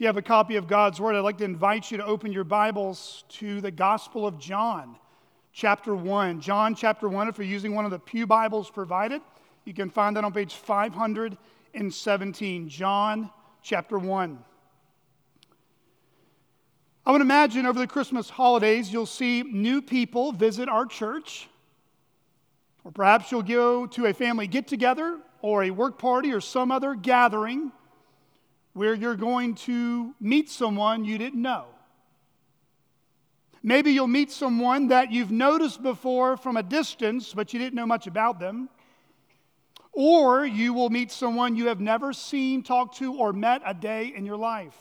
If you have a copy of God's Word, I'd like to invite you to open your Bibles to the Gospel of John, chapter 1. John, chapter 1, if you're using one of the Pew Bibles provided, you can find that on page 517. John, chapter 1. I would imagine over the Christmas holidays, you'll see new people visit our church. Or perhaps you'll go to a family get together or a work party or some other gathering where you're going to meet someone you didn't know. Maybe you'll meet someone that you've noticed before from a distance, but you didn't know much about them. Or you will meet someone you have never seen, talked to, or met a day in your life.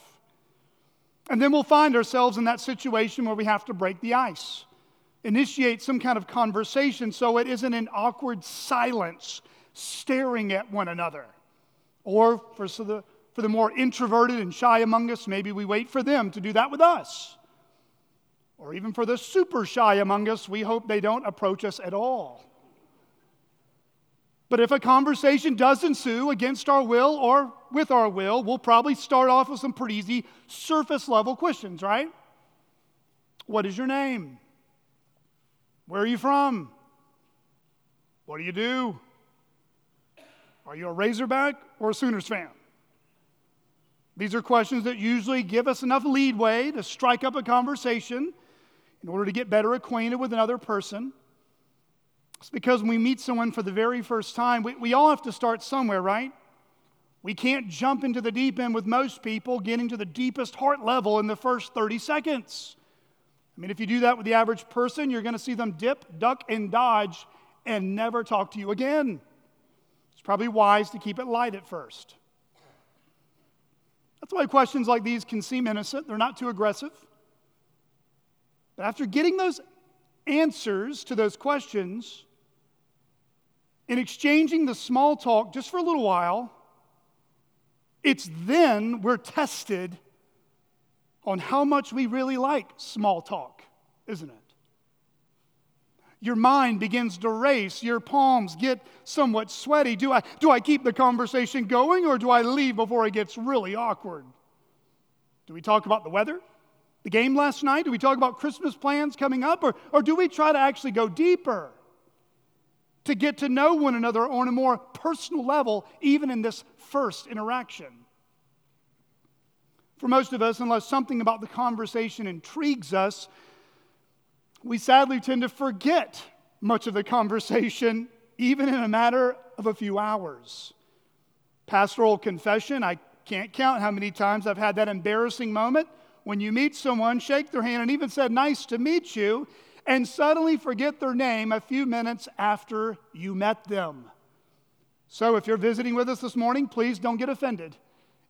And then we'll find ourselves in that situation where we have to break the ice, initiate some kind of conversation so it isn't an awkward silence staring at one another. Or for the for the more introverted and shy among us, maybe we wait for them to do that with us. Or even for the super shy among us, we hope they don't approach us at all. But if a conversation does ensue against our will or with our will, we'll probably start off with some pretty easy surface level questions, right? What is your name? Where are you from? What do you do? Are you a Razorback or a Sooners fan? These are questions that usually give us enough leadway to strike up a conversation in order to get better acquainted with another person. It's because when we meet someone for the very first time, we, we all have to start somewhere, right? We can't jump into the deep end with most people, getting to the deepest heart level in the first 30 seconds. I mean, if you do that with the average person, you're going to see them dip, duck, and dodge and never talk to you again. It's probably wise to keep it light at first. That's why questions like these can seem innocent, they're not too aggressive. But after getting those answers to those questions, in exchanging the small talk just for a little while, it's then we're tested on how much we really like small talk, isn't it? Your mind begins to race, your palms get somewhat sweaty. Do I, do I keep the conversation going or do I leave before it gets really awkward? Do we talk about the weather? The game last night? Do we talk about Christmas plans coming up? Or, or do we try to actually go deeper to get to know one another on a more personal level, even in this first interaction? For most of us, unless something about the conversation intrigues us, we sadly tend to forget much of the conversation, even in a matter of a few hours. Pastoral confession, I can't count how many times I've had that embarrassing moment when you meet someone, shake their hand, and even said, Nice to meet you, and suddenly forget their name a few minutes after you met them. So if you're visiting with us this morning, please don't get offended.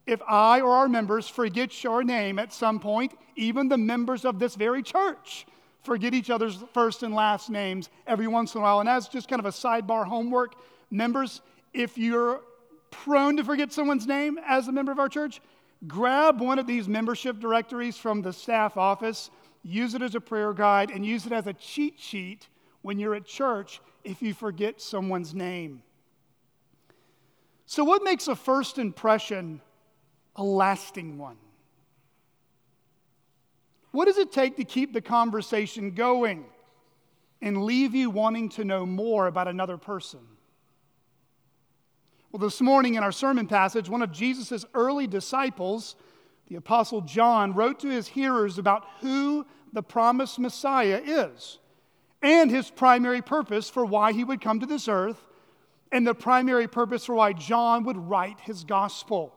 If I or our members forget your name at some point, even the members of this very church, forget each other's first and last names every once in a while. And as just kind of a sidebar homework, members, if you're prone to forget someone's name as a member of our church, grab one of these membership directories from the staff office, use it as a prayer guide, and use it as a cheat sheet when you're at church if you forget someone's name. So, what makes a first impression a lasting one? What does it take to keep the conversation going and leave you wanting to know more about another person? Well, this morning in our sermon passage, one of Jesus' early disciples, the Apostle John, wrote to his hearers about who the promised Messiah is and his primary purpose for why he would come to this earth and the primary purpose for why John would write his gospel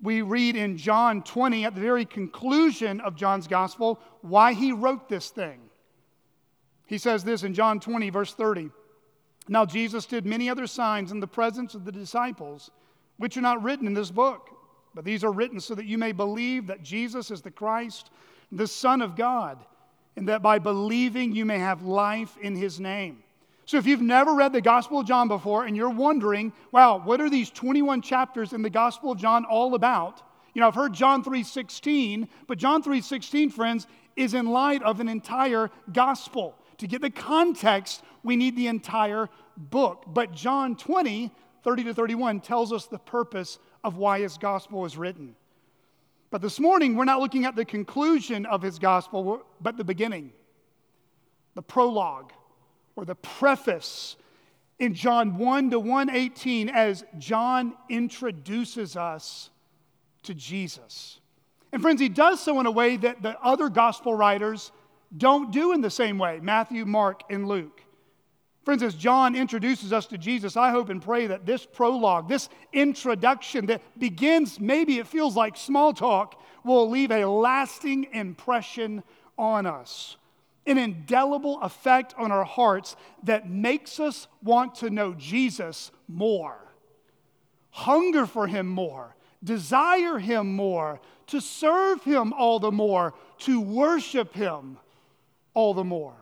we read in John 20, at the very conclusion of John's gospel, why he wrote this thing. He says this in John 20, verse 30. Now, Jesus did many other signs in the presence of the disciples, which are not written in this book, but these are written so that you may believe that Jesus is the Christ, the Son of God, and that by believing you may have life in his name. So, if you've never read the Gospel of John before and you're wondering, wow, what are these 21 chapters in the Gospel of John all about? You know, I've heard John 3:16, but John 3:16, friends, is in light of an entire gospel. To get the context, we need the entire book. But John 20, 30 to 31 tells us the purpose of why his gospel was written. But this morning, we're not looking at the conclusion of his gospel, but the beginning, the prologue, or the preface in John 1 to 118 as John introduces us to Jesus. And friends, he does so in a way that the other gospel writers don't do in the same way Matthew, Mark, and Luke. Friends, as John introduces us to Jesus, I hope and pray that this prologue, this introduction that begins, maybe it feels like small talk, will leave a lasting impression on us, an indelible effect on our hearts that makes us want to know Jesus more, hunger for him more, desire him more, to serve him all the more, to worship him all the more.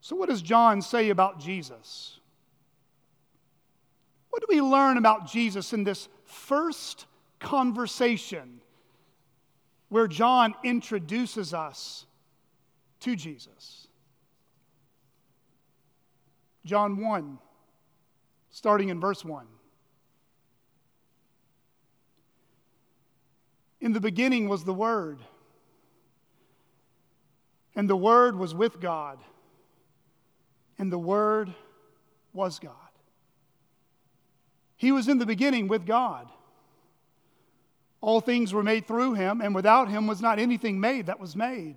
So, what does John say about Jesus? What do we learn about Jesus in this first conversation where John introduces us to Jesus? John 1, starting in verse 1. In the beginning was the Word, and the Word was with God and the Word was God. He was in the beginning with God. All things were made through him, and without him was not anything made that was made.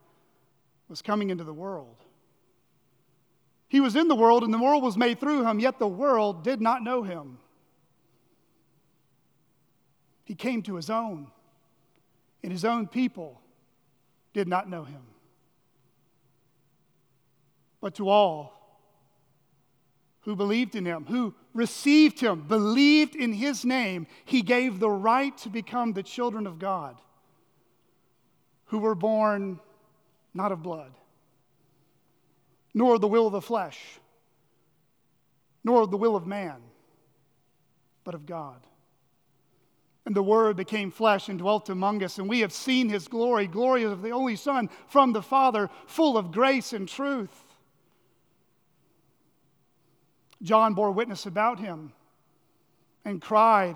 was coming into the world. He was in the world, and the world was made through him, yet the world did not know him. He came to his own, and his own people did not know him but to all who believed in him, who received him, believed in his name, he gave the right to become the children of God, who were born not of blood, nor of the will of the flesh, nor of the will of man, but of God. And the Word became flesh and dwelt among us, and we have seen his glory, glory of the only Son from the Father, full of grace and truth. John bore witness about him and cried,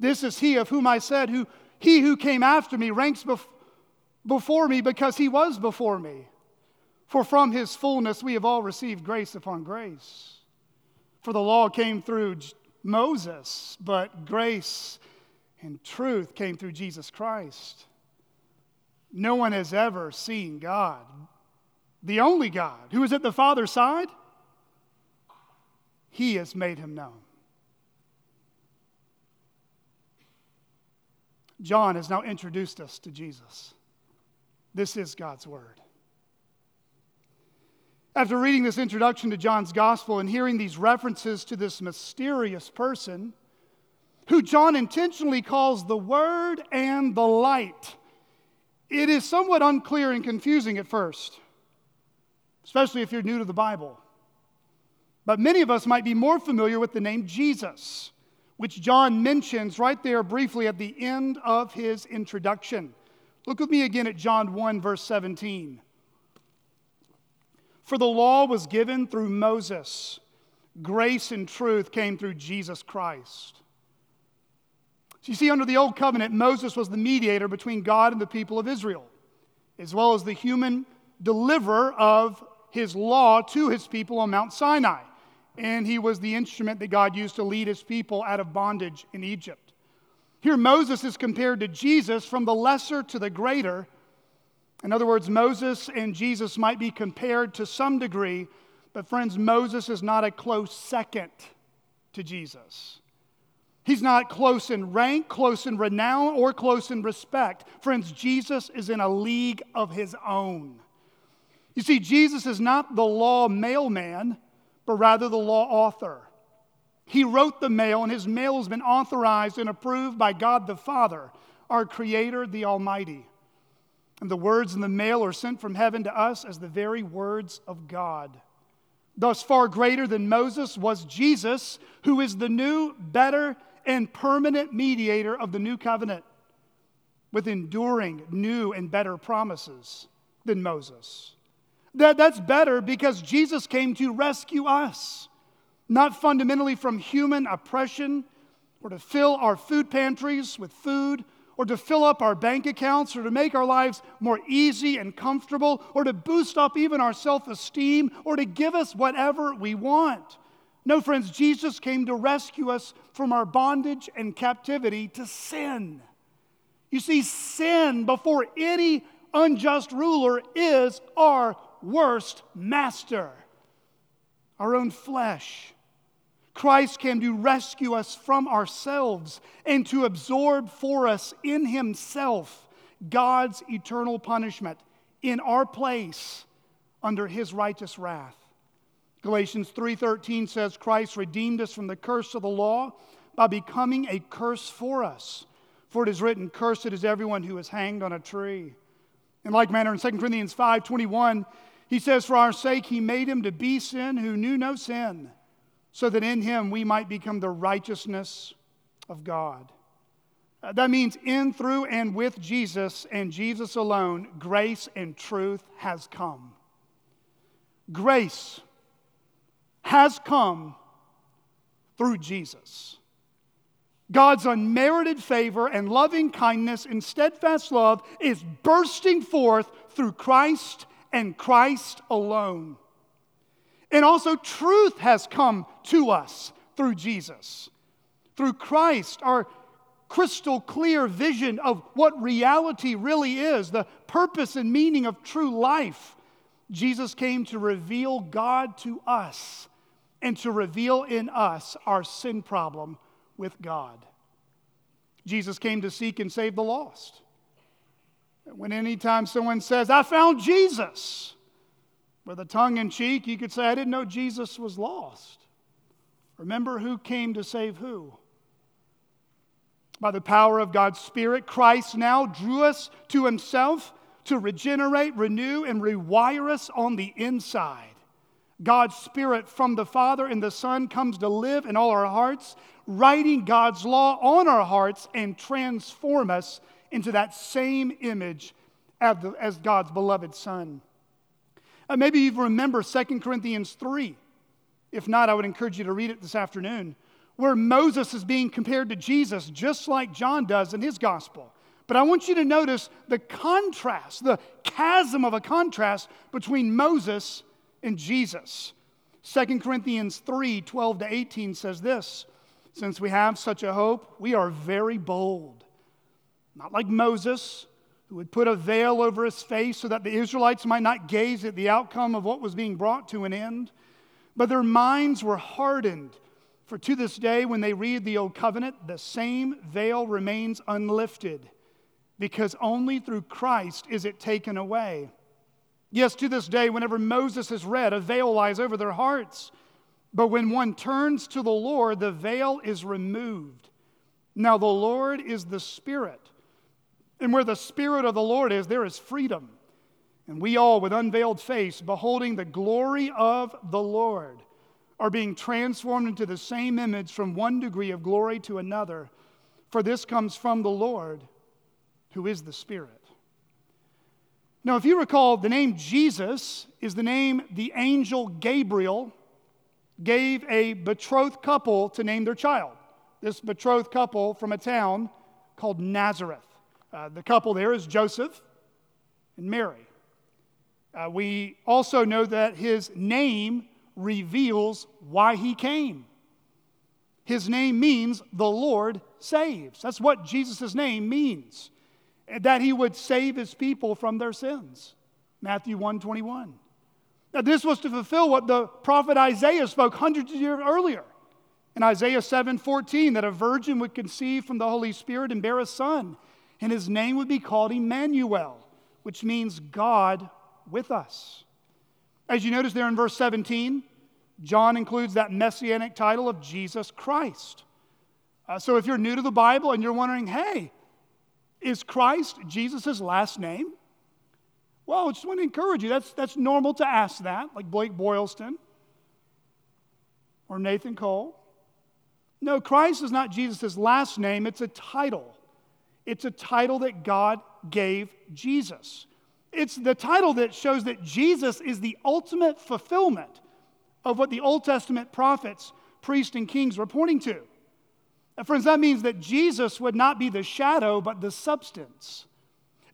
This is he of whom I said, who, He who came after me ranks bef- before me because he was before me. For from his fullness we have all received grace upon grace. For the law came through Moses, but grace and truth came through Jesus Christ. No one has ever seen God, the only God, who is at the Father's side he has made him known. John has now introduced us to Jesus. This is God's Word. After reading this introduction to John's Gospel and hearing these references to this mysterious person, who John intentionally calls the Word and the Light, it is somewhat unclear and confusing at first, especially if you're new to the Bible. But many of us might be more familiar with the name Jesus, which John mentions right there briefly at the end of his introduction. Look with me again at John 1, verse 17. For the law was given through Moses, grace and truth came through Jesus Christ. So you see, under the Old Covenant, Moses was the mediator between God and the people of Israel, as well as the human deliverer of his law to his people on Mount Sinai and he was the instrument that God used to lead his people out of bondage in Egypt. Here, Moses is compared to Jesus from the lesser to the greater. In other words, Moses and Jesus might be compared to some degree, but friends, Moses is not a close second to Jesus. He's not close in rank, close in renown, or close in respect. Friends, Jesus is in a league of his own. You see, Jesus is not the law mailman but rather the law author. He wrote the mail, and his mail has been authorized and approved by God the Father, our Creator, the Almighty. And the words in the mail are sent from heaven to us as the very words of God. Thus, far greater than Moses was Jesus, who is the new, better, and permanent mediator of the new covenant, with enduring new and better promises than Moses. That, that's better because Jesus came to rescue us not fundamentally from human oppression or to fill our food pantries with food or to fill up our bank accounts or to make our lives more easy and comfortable or to boost up even our self esteem or to give us whatever we want. No, friends, Jesus came to rescue us from our bondage and captivity to sin. You see, sin before any unjust ruler is our worst master, our own flesh. Christ came to rescue us from ourselves and to absorb for us in Himself God's eternal punishment in our place under His righteous wrath. Galatians 3:13 says Christ redeemed us from the curse of the law by becoming a curse for us. For it is written, Cursed is everyone who is hanged on a tree. In like manner, in 2 Corinthians 5:21, he says, For our sake he made him to be sin who knew no sin so that in him we might become the righteousness of God. Uh, that means in, through, and with Jesus and Jesus alone, grace and truth has come. Grace has come through Jesus. God's unmerited favor and loving kindness and steadfast love is bursting forth through Christ and Christ alone. And also, truth has come to us through Jesus. Through Christ, our crystal clear vision of what reality really is, the purpose and meaning of true life. Jesus came to reveal God to us and to reveal in us our sin problem with God. Jesus came to seek and save the lost. When anytime someone says, I found Jesus, with a tongue in cheek, you could say, I didn't know Jesus was lost. Remember who came to save who? By the power of God's Spirit, Christ now drew us to Himself to regenerate, renew, and rewire us on the inside. God's Spirit from the Father and the Son comes to live in all our hearts, writing God's law on our hearts and transform us into that same image as God's beloved Son. Uh, maybe you remember 2 Corinthians 3. If not, I would encourage you to read it this afternoon, where Moses is being compared to Jesus, just like John does in his gospel. But I want you to notice the contrast, the chasm of a contrast between Moses and Jesus. 2 Corinthians 3 12 to 18 says this Since we have such a hope, we are very bold. Not like Moses, who would put a veil over his face so that the Israelites might not gaze at the outcome of what was being brought to an end. But their minds were hardened. For to this day, when they read the Old Covenant, the same veil remains unlifted, because only through Christ is it taken away. Yes, to this day, whenever Moses is read, a veil lies over their hearts. But when one turns to the Lord, the veil is removed. Now, the Lord is the Spirit. And where the Spirit of the Lord is, there is freedom. And we all, with unveiled face, beholding the glory of the Lord, are being transformed into the same image from one degree of glory to another. For this comes from the Lord, who is the Spirit. Now, if you recall, the name Jesus is the name the angel Gabriel gave a betrothed couple to name their child. This betrothed couple from a town called Nazareth. Uh, the couple there is Joseph and Mary. Uh, we also know that his name reveals why he came. His name means the Lord saves. That's what Jesus' name means. That he would save his people from their sins. Matthew 1 21. Now, this was to fulfill what the prophet Isaiah spoke hundreds of years earlier. In Isaiah 7 14, that a virgin would conceive from the Holy Spirit and bear a son and his name would be called Emmanuel, which means God with us. As you notice there in verse 17, John includes that messianic title of Jesus Christ. Uh, so if you're new to the Bible and you're wondering, hey, is Christ Jesus' last name? Well, I just want to encourage you. That's, that's normal to ask that, like Blake Boylston or Nathan Cole. No, Christ is not Jesus' last name, it's a title. It's a title that God gave Jesus. It's the title that shows that Jesus is the ultimate fulfillment of what the Old Testament prophets, priests, and kings were pointing to. And friends, that means that Jesus would not be the shadow, but the substance.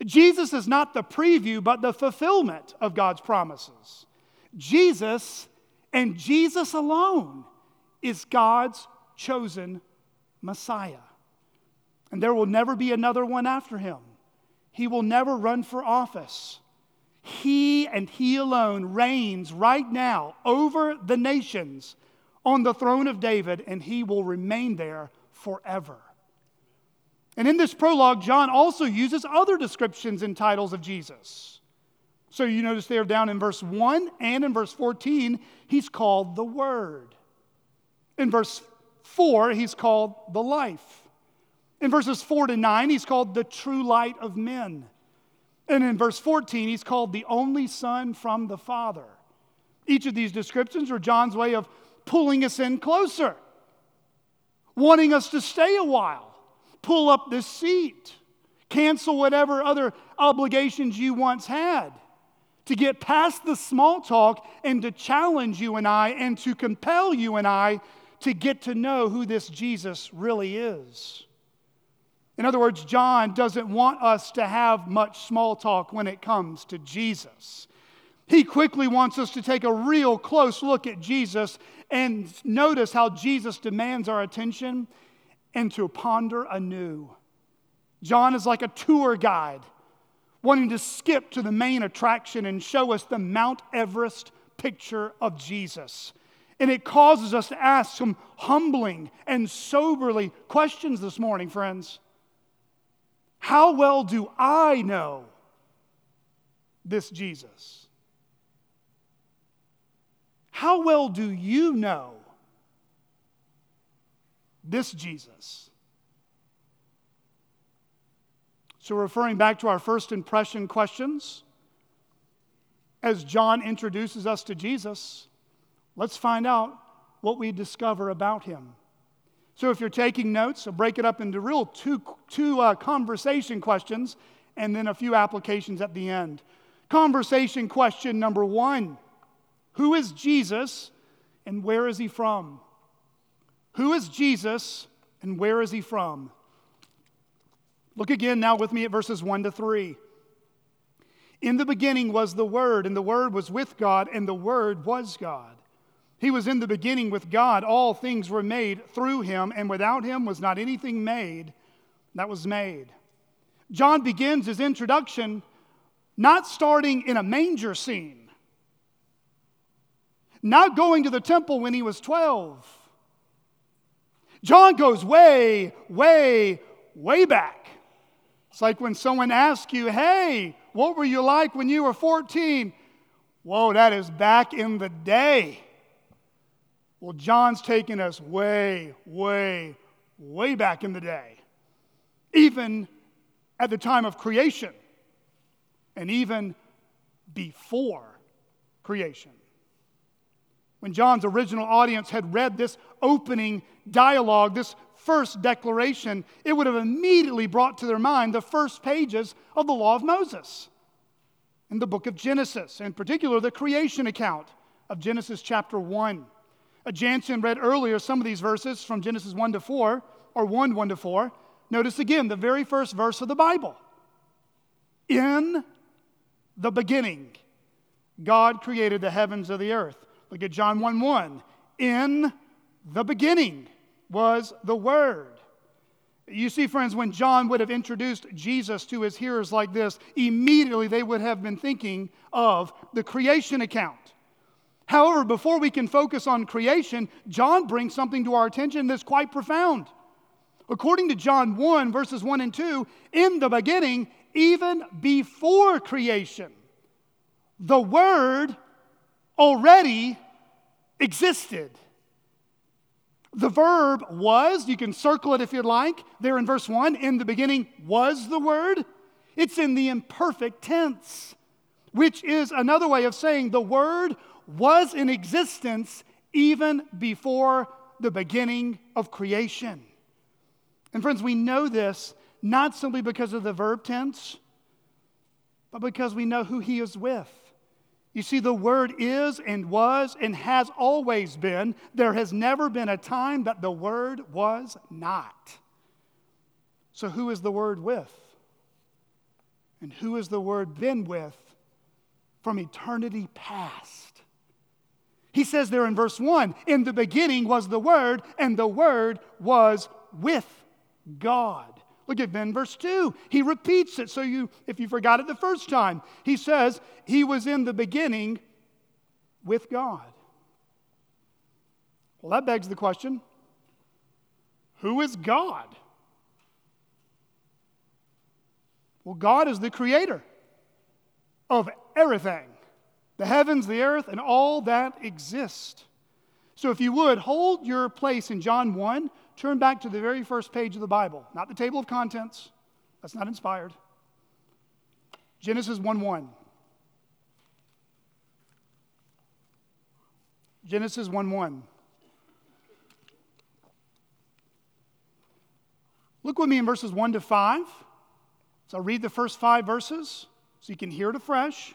Jesus is not the preview, but the fulfillment of God's promises. Jesus and Jesus alone is God's chosen Messiah. And there will never be another one after him. He will never run for office. He and He alone reigns right now over the nations on the throne of David, and He will remain there forever. And in this prologue, John also uses other descriptions and titles of Jesus. So you notice there down in verse 1 and in verse 14, he's called the Word. In verse 4, he's called the life. In verses 4 to 9, he's called the true light of men. And in verse 14, he's called the only Son from the Father. Each of these descriptions are John's way of pulling us in closer, wanting us to stay a while, pull up the seat, cancel whatever other obligations you once had, to get past the small talk and to challenge you and I and to compel you and I to get to know who this Jesus really is. In other words, John doesn't want us to have much small talk when it comes to Jesus. He quickly wants us to take a real close look at Jesus and notice how Jesus demands our attention and to ponder anew. John is like a tour guide wanting to skip to the main attraction and show us the Mount Everest picture of Jesus. And it causes us to ask some humbling and soberly questions this morning, friends. How well do I know this Jesus? How well do you know this Jesus? So, referring back to our first impression questions, as John introduces us to Jesus, let's find out what we discover about him. So if you're taking notes, I'll break it up into real two, two uh, conversation questions and then a few applications at the end. Conversation question number one Who is Jesus and where is he from? Who is Jesus and where is he from? Look again now with me at verses 1 to 3. In the beginning was the Word, and the Word was with God, and the Word was God. He was in the beginning with God. All things were made through him, and without him was not anything made that was made. John begins his introduction not starting in a manger scene, not going to the temple when he was 12. John goes way, way, way back. It's like when someone asks you, Hey, what were you like when you were 14? Whoa, that is back in the day. Well, John's taking us way, way, way back in the day, even at the time of creation, and even before creation. When John's original audience had read this opening dialogue, this first declaration, it would have immediately brought to their mind the first pages of the law of Moses in the book of Genesis, in particular the creation account of Genesis chapter 1. Jansen read earlier some of these verses from Genesis 1 to 4, or 1 1 to 4. Notice again the very first verse of the Bible. In the beginning, God created the heavens of the earth. Look at John 1 1. In the beginning was the Word. You see, friends, when John would have introduced Jesus to his hearers like this, immediately they would have been thinking of the creation account. However, before we can focus on creation, John brings something to our attention that's quite profound. According to John 1, verses 1 and 2, in the beginning, even before creation, the Word already existed. The verb was, you can circle it if you'd like, there in verse 1. In the beginning was the Word. It's in the imperfect tense, which is another way of saying the Word was in existence even before the beginning of creation. And friends, we know this not simply because of the verb tense, but because we know who He is with. You see, the Word is and was and has always been. There has never been a time that the Word was not. So, who is the Word with? And who has the Word been with from eternity past? He says there in verse 1 In the beginning was the Word, and the Word was with God. Look at then verse 2. He repeats it. So you, if you forgot it the first time, he says, He was in the beginning with God. Well, that begs the question who is God? Well, God is the creator of everything the heavens, the earth, and all that exist. So, if you would, hold your place in John 1 turn back to the very first page of the Bible, not the table of contents. That's not inspired. Genesis 1 1. Genesis 1 1. Look with me in verses 1 to 5. So I'll read the first five verses so you can hear it afresh.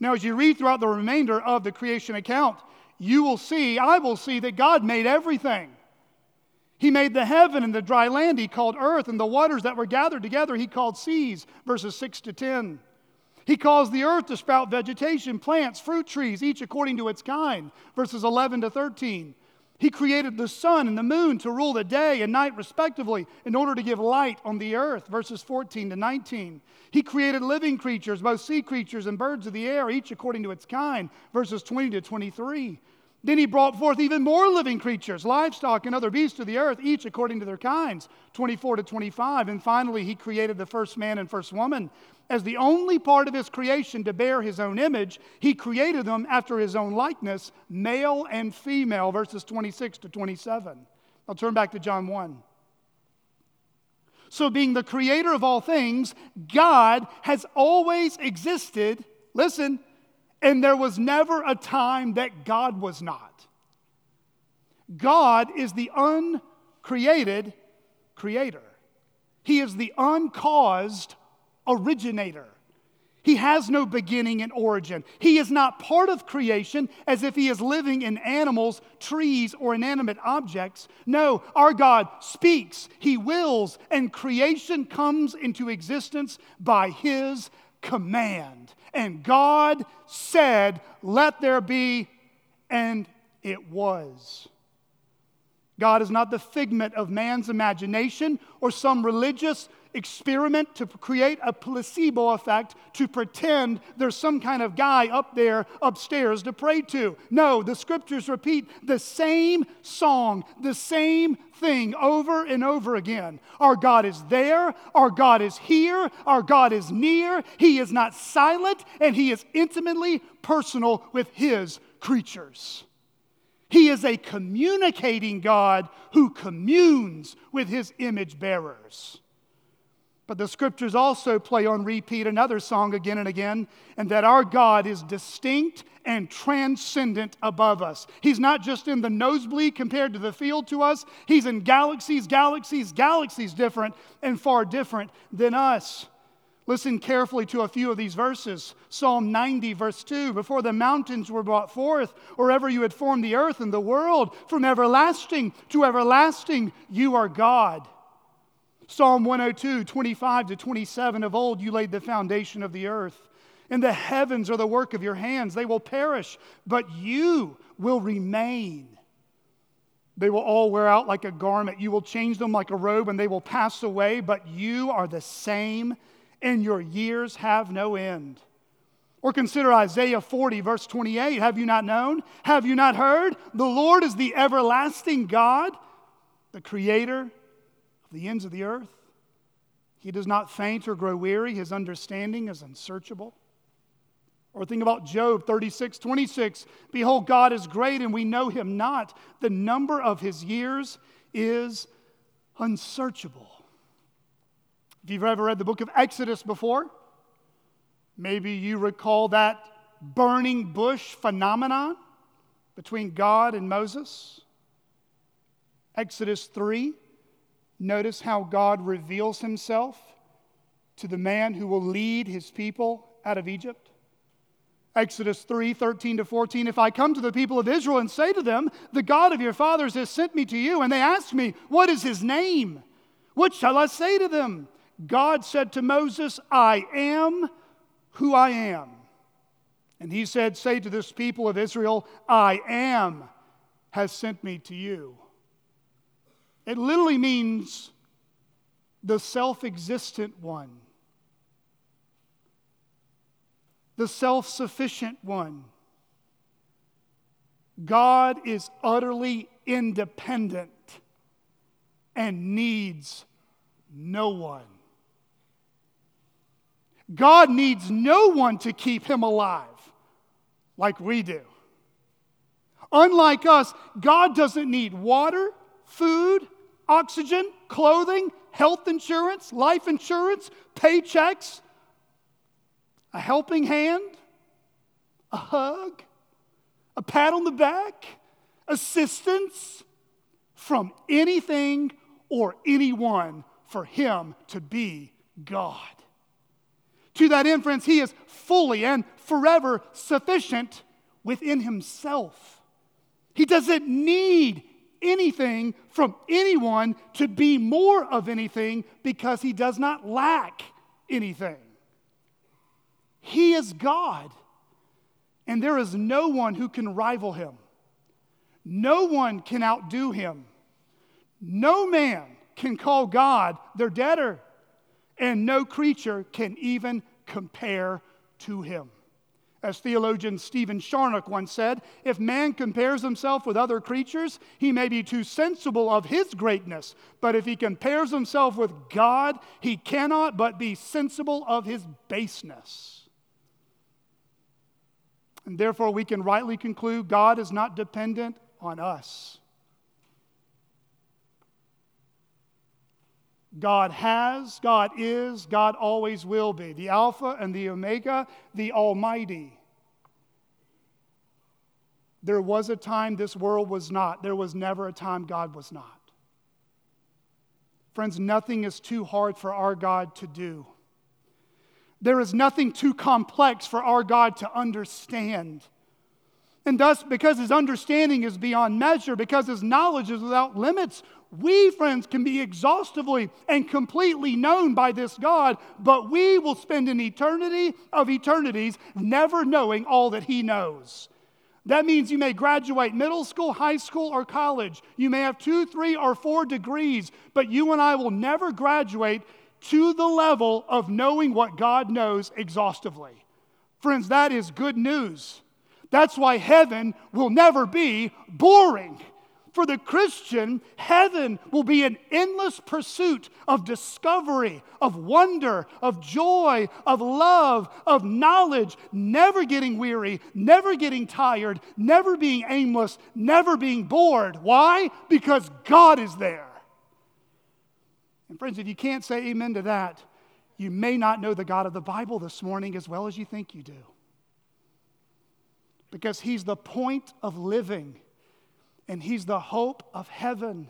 Now, as you read throughout the remainder of the creation account, you will see, I will see, that God made everything. He made the heaven and the dry land, he called earth, and the waters that were gathered together, he called seas, verses 6 to 10. He caused the earth to sprout vegetation, plants, fruit trees, each according to its kind, verses 11 to 13. He created the sun and the moon to rule the day and night, respectively, in order to give light on the earth, verses 14 to 19. He created living creatures, both sea creatures and birds of the air, each according to its kind, verses 20 to 23. Then he brought forth even more living creatures, livestock and other beasts of the earth, each according to their kinds, 24 to 25. And finally, he created the first man and first woman. As the only part of his creation to bear his own image, he created them after his own likeness, male and female, verses 26 to 27. I'll turn back to John 1. So, being the creator of all things, God has always existed, listen, and there was never a time that God was not. God is the uncreated creator, He is the uncaused originator. He has no beginning and origin. He is not part of creation as if he is living in animals, trees, or inanimate objects. No, our God speaks, he wills, and creation comes into existence by his command. And God said, Let there be, and it was. God is not the figment of man's imagination or some religious experiment to create a placebo effect to pretend there's some kind of guy up there upstairs to pray to. No, the scriptures repeat the same song, the same thing over and over again. Our God is there, our God is here, our God is near. He is not silent, and He is intimately personal with His creatures. He is a communicating God who communes with His image bearers. But the scriptures also play on repeat another song again and again, and that our God is distinct and transcendent above us. He's not just in the nosebleed compared to the field to us, He's in galaxies, galaxies, galaxies different and far different than us. Listen carefully to a few of these verses. Psalm 90, verse 2 Before the mountains were brought forth, or ever you had formed the earth and the world, from everlasting to everlasting, you are God. Psalm 102, 25 to 27 of old, you laid the foundation of the earth. And the heavens are the work of your hands. They will perish, but you will remain. They will all wear out like a garment. You will change them like a robe, and they will pass away, but you are the same, and your years have no end. Or consider Isaiah 40, verse 28. Have you not known? Have you not heard? The Lord is the everlasting God, the creator the ends of the earth. He does not faint or grow weary, his understanding is unsearchable. Or think about Job 36, 26. Behold, God is great and we know him not. The number of his years is unsearchable. If you've ever read the book of Exodus before, maybe you recall that burning bush phenomenon between God and Moses. Exodus 3, notice how God reveals himself to the man who will lead his people out of Egypt. Exodus 3 13 to 14. If I come to the people of Israel and say to them, The God of your fathers has sent me to you, and they ask me, What is his name? What shall I say to them? God said to Moses, I am who I am. And he said, Say to this people of Israel, I am has sent me to you. It literally means the self existent one the self sufficient one. God is utterly independent and needs no one. God needs no one to keep him alive like we do. Unlike us, God doesn't need water, food, oxygen, clothing, health insurance, life insurance, paychecks, a helping hand, a hug, a pat on the back, assistance from anything or anyone for him to be God. To that friends, he is fully and forever sufficient within himself. He doesn't need anything from anyone to be more of anything because he does not lack anything. He is God, and there is no one who can rival him. No one can outdo him. No man can call God their debtor, and no creature can even compare to him. As theologian Stephen Charnock once said, if man compares himself with other creatures, he may be too sensible of his greatness. But if he compares himself with God, he cannot but be sensible of his baseness. And therefore, we can rightly conclude God is not dependent on us. God has, God is, God always will be. The Alpha and the Omega, the Almighty. There was a time this world was not. There was never a time God was not. Friends, nothing is too hard for our God to do. There is nothing too complex for our God to understand. And thus, because his understanding is beyond measure, because his knowledge is without limits, we, friends, can be exhaustively and completely known by this God, but we will spend an eternity of eternities never knowing all that he knows. That means you may graduate middle school, high school, or college. You may have two, three, or four degrees, but you and I will never graduate to the level of knowing what God knows exhaustively. Friends, that is good news. That's why heaven will never be boring. For the Christian, heaven will be an endless pursuit of discovery, of wonder, of joy, of love, of knowledge, never getting weary, never getting tired, never being aimless, never being bored. Why? Because God is there. And friends, if you can't say amen to that, you may not know the God of the Bible this morning as well as you think you do. Because He's the point of living and He's the hope of heaven.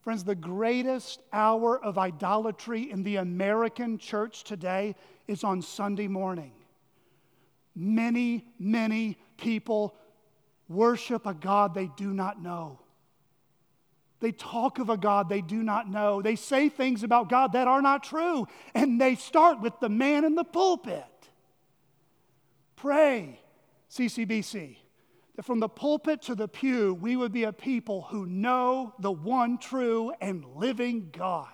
Friends, the greatest hour of idolatry in the American church today is on Sunday morning. Many, many people worship a God they do not know. They talk of a God they do not know. They say things about God that are not true. And they start with the man in the pulpit. Pray, CCBC. that from the pulpit to the pew, we would be a people who know the one true and living God.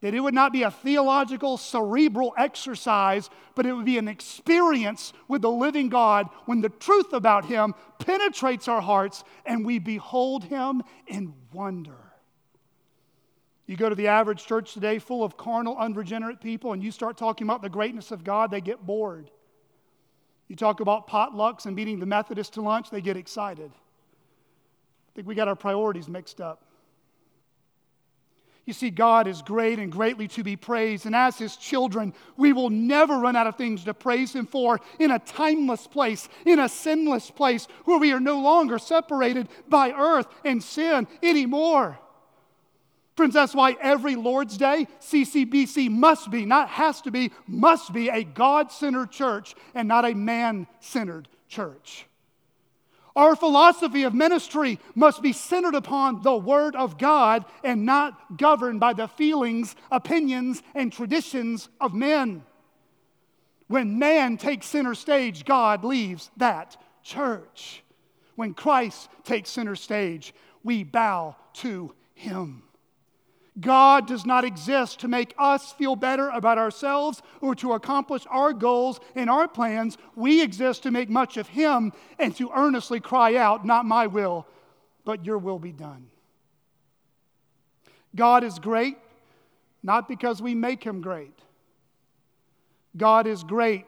That it would not be a theological, cerebral exercise, but it would be an experience with the living God when the truth about Him penetrates our hearts and we behold Him in wonder. You go to the average church today full of carnal, unregenerate people, and you start talking about the greatness of God, they get bored. You talk about potlucks and meeting the Methodists to lunch, they get excited. I think we got our priorities mixed up. You see, God is great and greatly to be praised. And as His children, we will never run out of things to praise Him for in a timeless place, in a sinless place where we are no longer separated by earth and sin anymore. Friends, that's why every Lord's Day, CCBC must be, not has to be, must be a God centered church and not a man centered church. Our philosophy of ministry must be centered upon the Word of God and not governed by the feelings, opinions, and traditions of men. When man takes center stage, God leaves that church. When Christ takes center stage, we bow to Him. God does not exist to make us feel better about ourselves or to accomplish our goals and our plans. We exist to make much of Him and to earnestly cry out, Not my will, but your will be done. God is great, not because we make Him great. God is great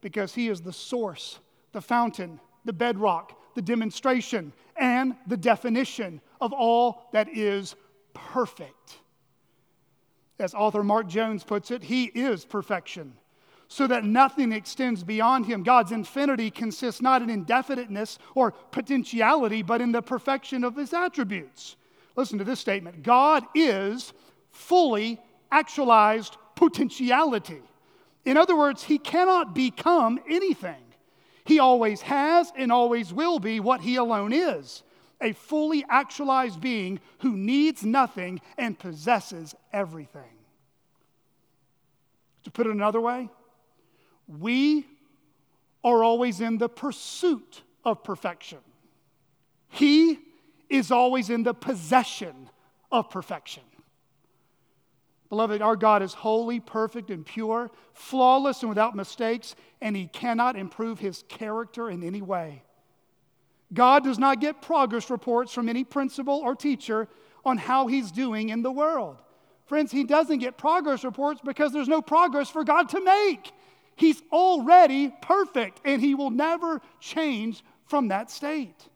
because He is the source, the fountain, the bedrock, the demonstration, and the definition of all that is perfect. As author Mark Jones puts it, he is perfection, so that nothing extends beyond him. God's infinity consists not in indefiniteness or potentiality, but in the perfection of his attributes. Listen to this statement God is fully actualized potentiality. In other words, he cannot become anything. He always has and always will be what he alone is a fully actualized being who needs nothing and possesses everything. To put it another way, we are always in the pursuit of perfection. He is always in the possession of perfection. Beloved, our God is holy, perfect, and pure, flawless, and without mistakes, and He cannot improve His character in any way. God does not get progress reports from any principal or teacher on how he's doing in the world. Friends, he doesn't get progress reports because there's no progress for God to make. He's already perfect and he will never change from that state.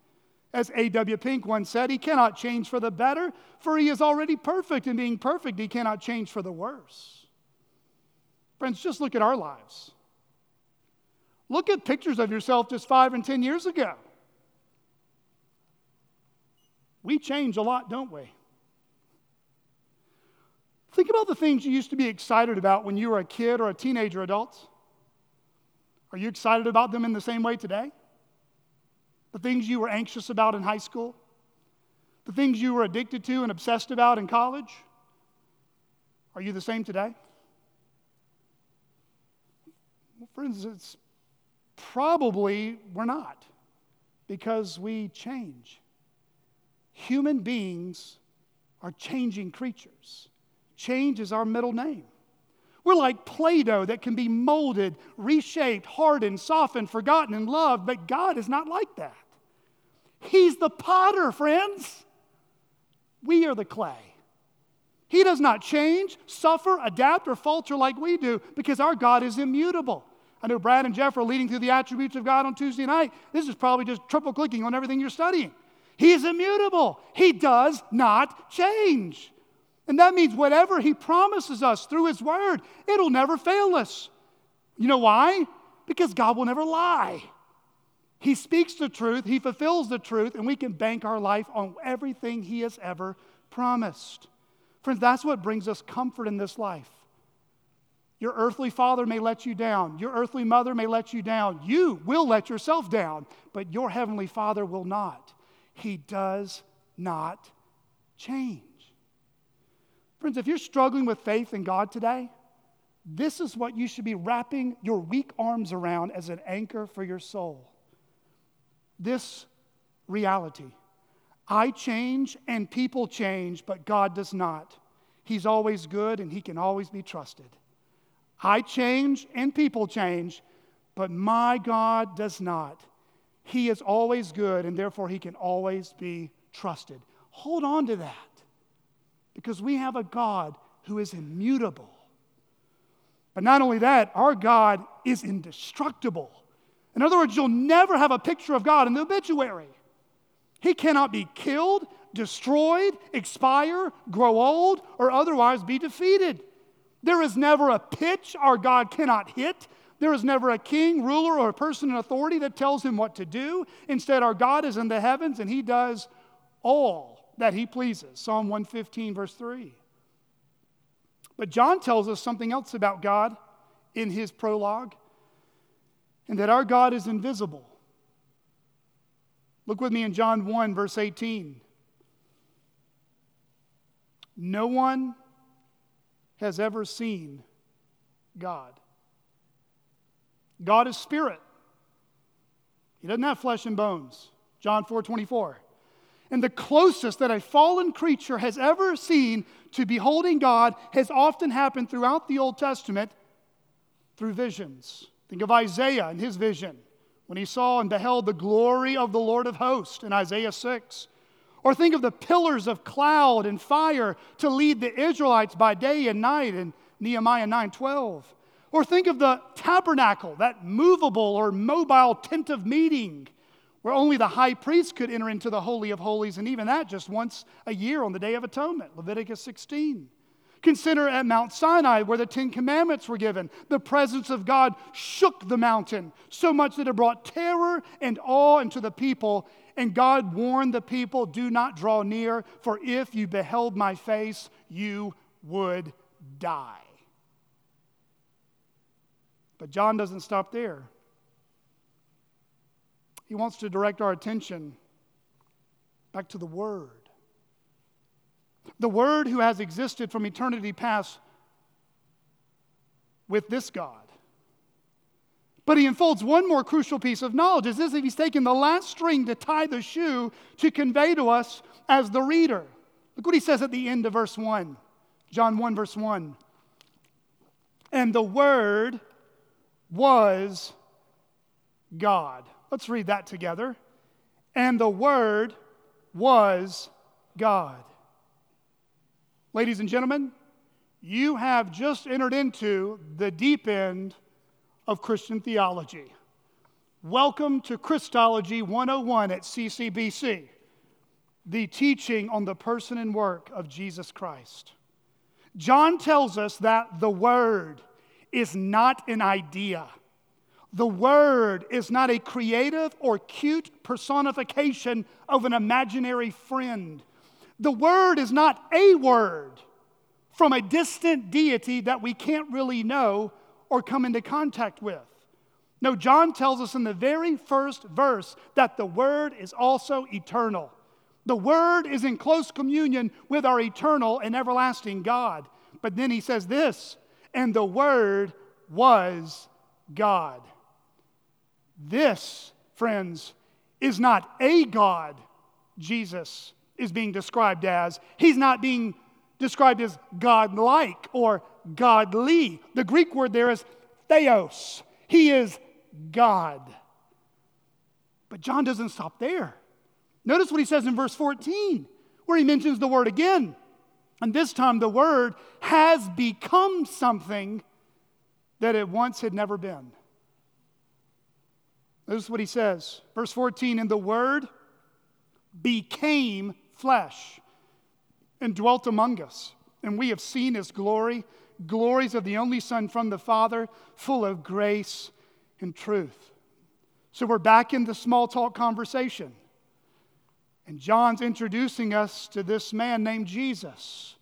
As A.W. Pink once said, he cannot change for the better, for he is already perfect, and being perfect, he cannot change for the worse. Friends, just look at our lives. Look at pictures of yourself just five and ten years ago. We change a lot, don't we? Think about the things you used to be excited about when you were a kid or a teenager adult. Are you excited about them in the same way today? The things you were anxious about in high school? The things you were addicted to and obsessed about in college? Are you the same today? Well, friends, it's probably we're not because we change. Human beings are changing creatures. Change is our middle name. We're like Play Doh that can be molded, reshaped, hardened, softened, forgotten, and loved, but God is not like that. He's the potter, friends. We are the clay. He does not change, suffer, adapt, or falter like we do because our God is immutable. I know Brad and Jeff are leading through the attributes of God on Tuesday night. This is probably just triple clicking on everything you're studying. He's immutable. He does not change. And that means whatever He promises us through His Word, it'll never fail us. You know why? Because God will never lie. He speaks the truth, He fulfills the truth, and we can bank our life on everything He has ever promised. Friends, that's what brings us comfort in this life. Your earthly father may let you down. Your earthly mother may let you down. You will let yourself down, but your heavenly father will not. He does not change. Friends, if you're struggling with faith in God today, this is what you should be wrapping your weak arms around as an anchor for your soul. this reality I change and people change, but God does not. He's always good and He can always be trusted. I change and people change, but my God does not. He is always good and therefore He can always be trusted. Hold on to that because we have a God who is immutable. But not only that, our God is indestructible. In other words, you'll never have a picture of God in the obituary. He cannot be killed, destroyed, expire, grow old, or otherwise be defeated. There is never a pitch our God cannot hit. There is never a king, ruler, or a person in authority that tells him what to do. Instead, our God is in the heavens and he does all that he pleases. Psalm 115, verse 3. But John tells us something else about God in his prologue, and that our God is invisible. Look with me in John 1, verse 18. No one has ever seen God. God is spirit. He doesn't have flesh and bones. John 4 24. And the closest that a fallen creature has ever seen to beholding God has often happened throughout the Old Testament through visions. Think of Isaiah and his vision when he saw and beheld the glory of the Lord of hosts in Isaiah 6. Or think of the pillars of cloud and fire to lead the Israelites by day and night in Nehemiah 9:12. Or think of the tabernacle, that movable or mobile tent of meeting where only the high priest could enter into the holy of holies and even that just once a year on the day of atonement, Leviticus 16. Consider at Mount Sinai, where the Ten Commandments were given. The presence of God shook the mountain so much that it brought terror and awe into the people. And God warned the people, Do not draw near, for if you beheld my face, you would die. But John doesn't stop there. He wants to direct our attention back to the Word. The Word who has existed from eternity past with this God. But he unfolds one more crucial piece of knowledge this if he's taken the last string to tie the shoe to convey to us as the reader. Look what he says at the end of verse 1. John 1, verse 1. And the Word was God. Let's read that together. And the Word was God. Ladies and gentlemen, you have just entered into the deep end of Christian theology. Welcome to Christology 101 at CCBC, the teaching on the person and work of Jesus Christ. John tells us that the Word is not an idea. The Word is not a creative or cute personification of an imaginary friend. The word is not a word from a distant deity that we can't really know or come into contact with. No, John tells us in the very first verse that the Word is also eternal. The Word is in close communion with our eternal and everlasting God. But then he says this, and the Word was God. This, friends, is not a God, Jesus is being described as. He's not being described as godlike or godly. The Greek word there is theos. He is God. But John doesn't stop there. Notice what he says in verse 14, where he mentions the word again. And this time, the word has become something that it once had never been. Notice what he says. Verse 14, and the word became flesh and dwelt among us. And we have seen his glory, glories of the only Son from the Father, full of grace and truth. So we're back in the small talk conversation. And John's introducing us to this man named Jesus.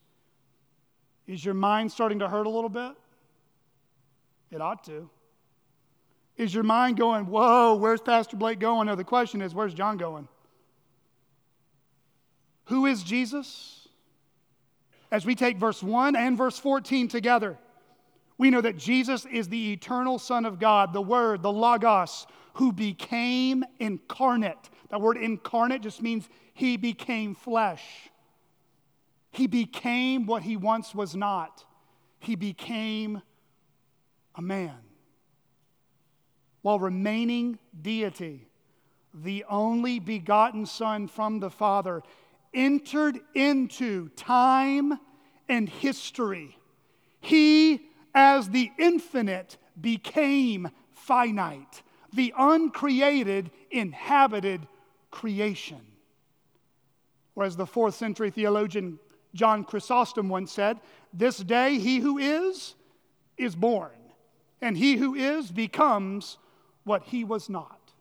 Is your mind starting to hurt a little bit? It ought to. Is your mind going, whoa, where's Pastor Blake going? No, the question is, where's John going? Who is Jesus? As we take verse 1 and verse 14 together, We know that Jesus is the eternal Son of God, the Word, the Logos, who became incarnate. That word incarnate just means he became flesh. He became what he once was not. He became a man while remaining deity. The only begotten Son from the Father entered into time and history. He, as the infinite, became finite, the uncreated inhabited creation. Or as the fourth century theologian John Chrysostom once said, This day he who is, is born, and he who is becomes what he was not.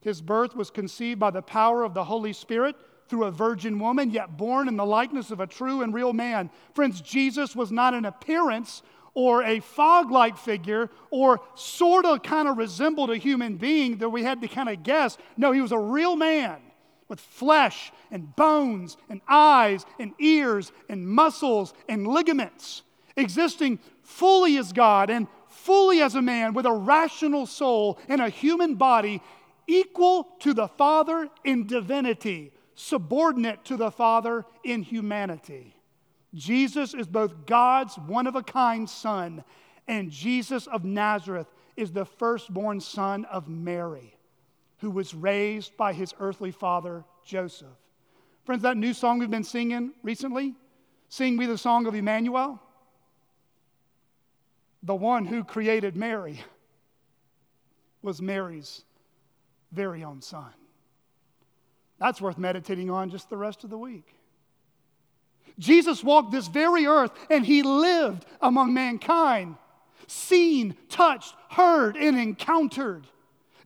His birth was conceived by the power of the Holy Spirit through a virgin woman, yet born in the likeness of a true and real man. Friends, Jesus was not an appearance or a fog like figure or sort of kind of resembled a human being that we had to kind of guess. No, he was a real man with flesh and bones and eyes and ears and muscles and ligaments, existing fully as God and fully as a man with a rational soul and a human body equal to the Father in divinity, subordinate to the Father in humanity. Jesus is both God's one of a kind Son, and Jesus of Nazareth is the firstborn son of Mary, who was raised by his earthly father, Joseph. Friends, that new song we've been singing recently, Sing We the Song of Emmanuel, the one who created Mary was Mary's very own son. That's worth meditating on just the rest of the week. Jesus walked this very earth and he lived among mankind, seen, touched, heard, and encountered.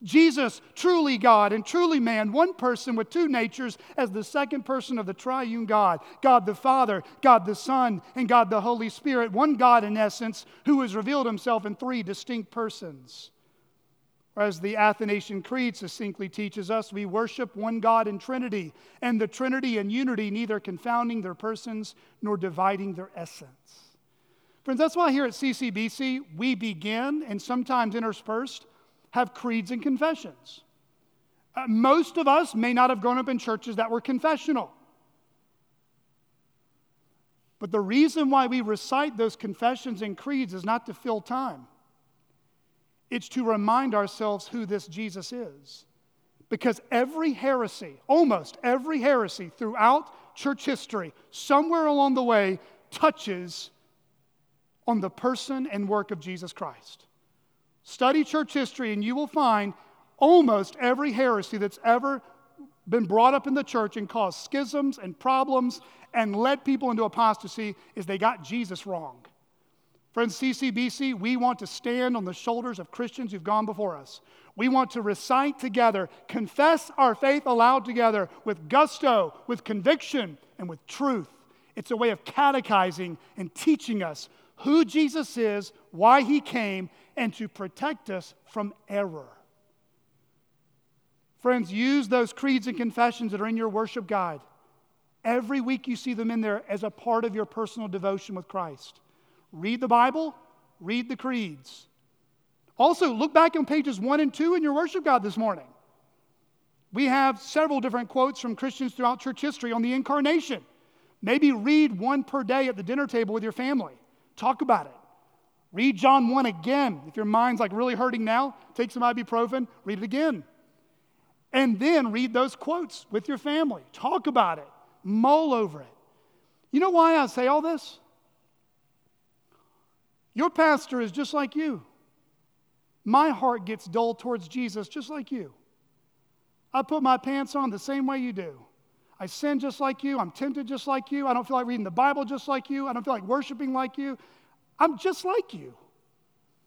Jesus, truly God and truly man, one person with two natures as the second person of the triune God God the Father, God the Son, and God the Holy Spirit, one God in essence who has revealed himself in three distinct persons. As the Athanasian Creed succinctly teaches us, we worship one God in Trinity, and the Trinity in unity, neither confounding their persons nor dividing their essence. Friends, that's why here at CCBC we begin and sometimes interspersed have creeds and confessions. Uh, most of us may not have grown up in churches that were confessional. But the reason why we recite those confessions and creeds is not to fill time. It's to remind ourselves who this Jesus is. Because every heresy, almost every heresy throughout church history, somewhere along the way, touches on the person and work of Jesus Christ. Study church history, and you will find almost every heresy that's ever been brought up in the church and caused schisms and problems and led people into apostasy is they got Jesus wrong. Friends, CCBC, we want to stand on the shoulders of Christians who've gone before us. We want to recite together, confess our faith aloud together with gusto, with conviction, and with truth. It's a way of catechizing and teaching us who Jesus is, why he came, and to protect us from error. Friends, use those creeds and confessions that are in your worship guide. Every week you see them in there as a part of your personal devotion with Christ. Read the Bible, read the creeds. Also, look back on pages one and two in your worship guide this morning. We have several different quotes from Christians throughout church history on the incarnation. Maybe read one per day at the dinner table with your family. Talk about it. Read John 1 again. If your mind's like really hurting now, take some ibuprofen, read it again. And then read those quotes with your family. Talk about it. Mull over it. You know why I say all this? Your pastor is just like you. My heart gets dull towards Jesus just like you. I put my pants on the same way you do. I sin just like you. I'm tempted just like you. I don't feel like reading the Bible just like you. I don't feel like worshiping like you. I'm just like you.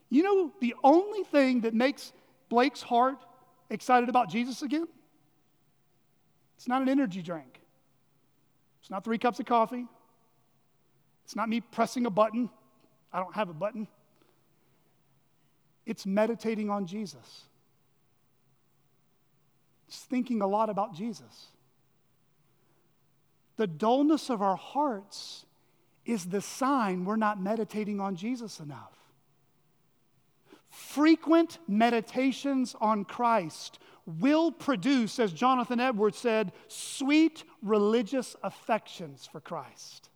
You know the only thing that makes Blake's heart excited about Jesus again? It's not an energy drink. It's not three cups of coffee. It's not me pressing a button. I don't have a button. It's meditating on Jesus. It's thinking a lot about Jesus. The dullness of our hearts is the sign we're not meditating on Jesus enough. Frequent meditations on Christ will produce, as Jonathan Edwards said, sweet religious affections for Christ.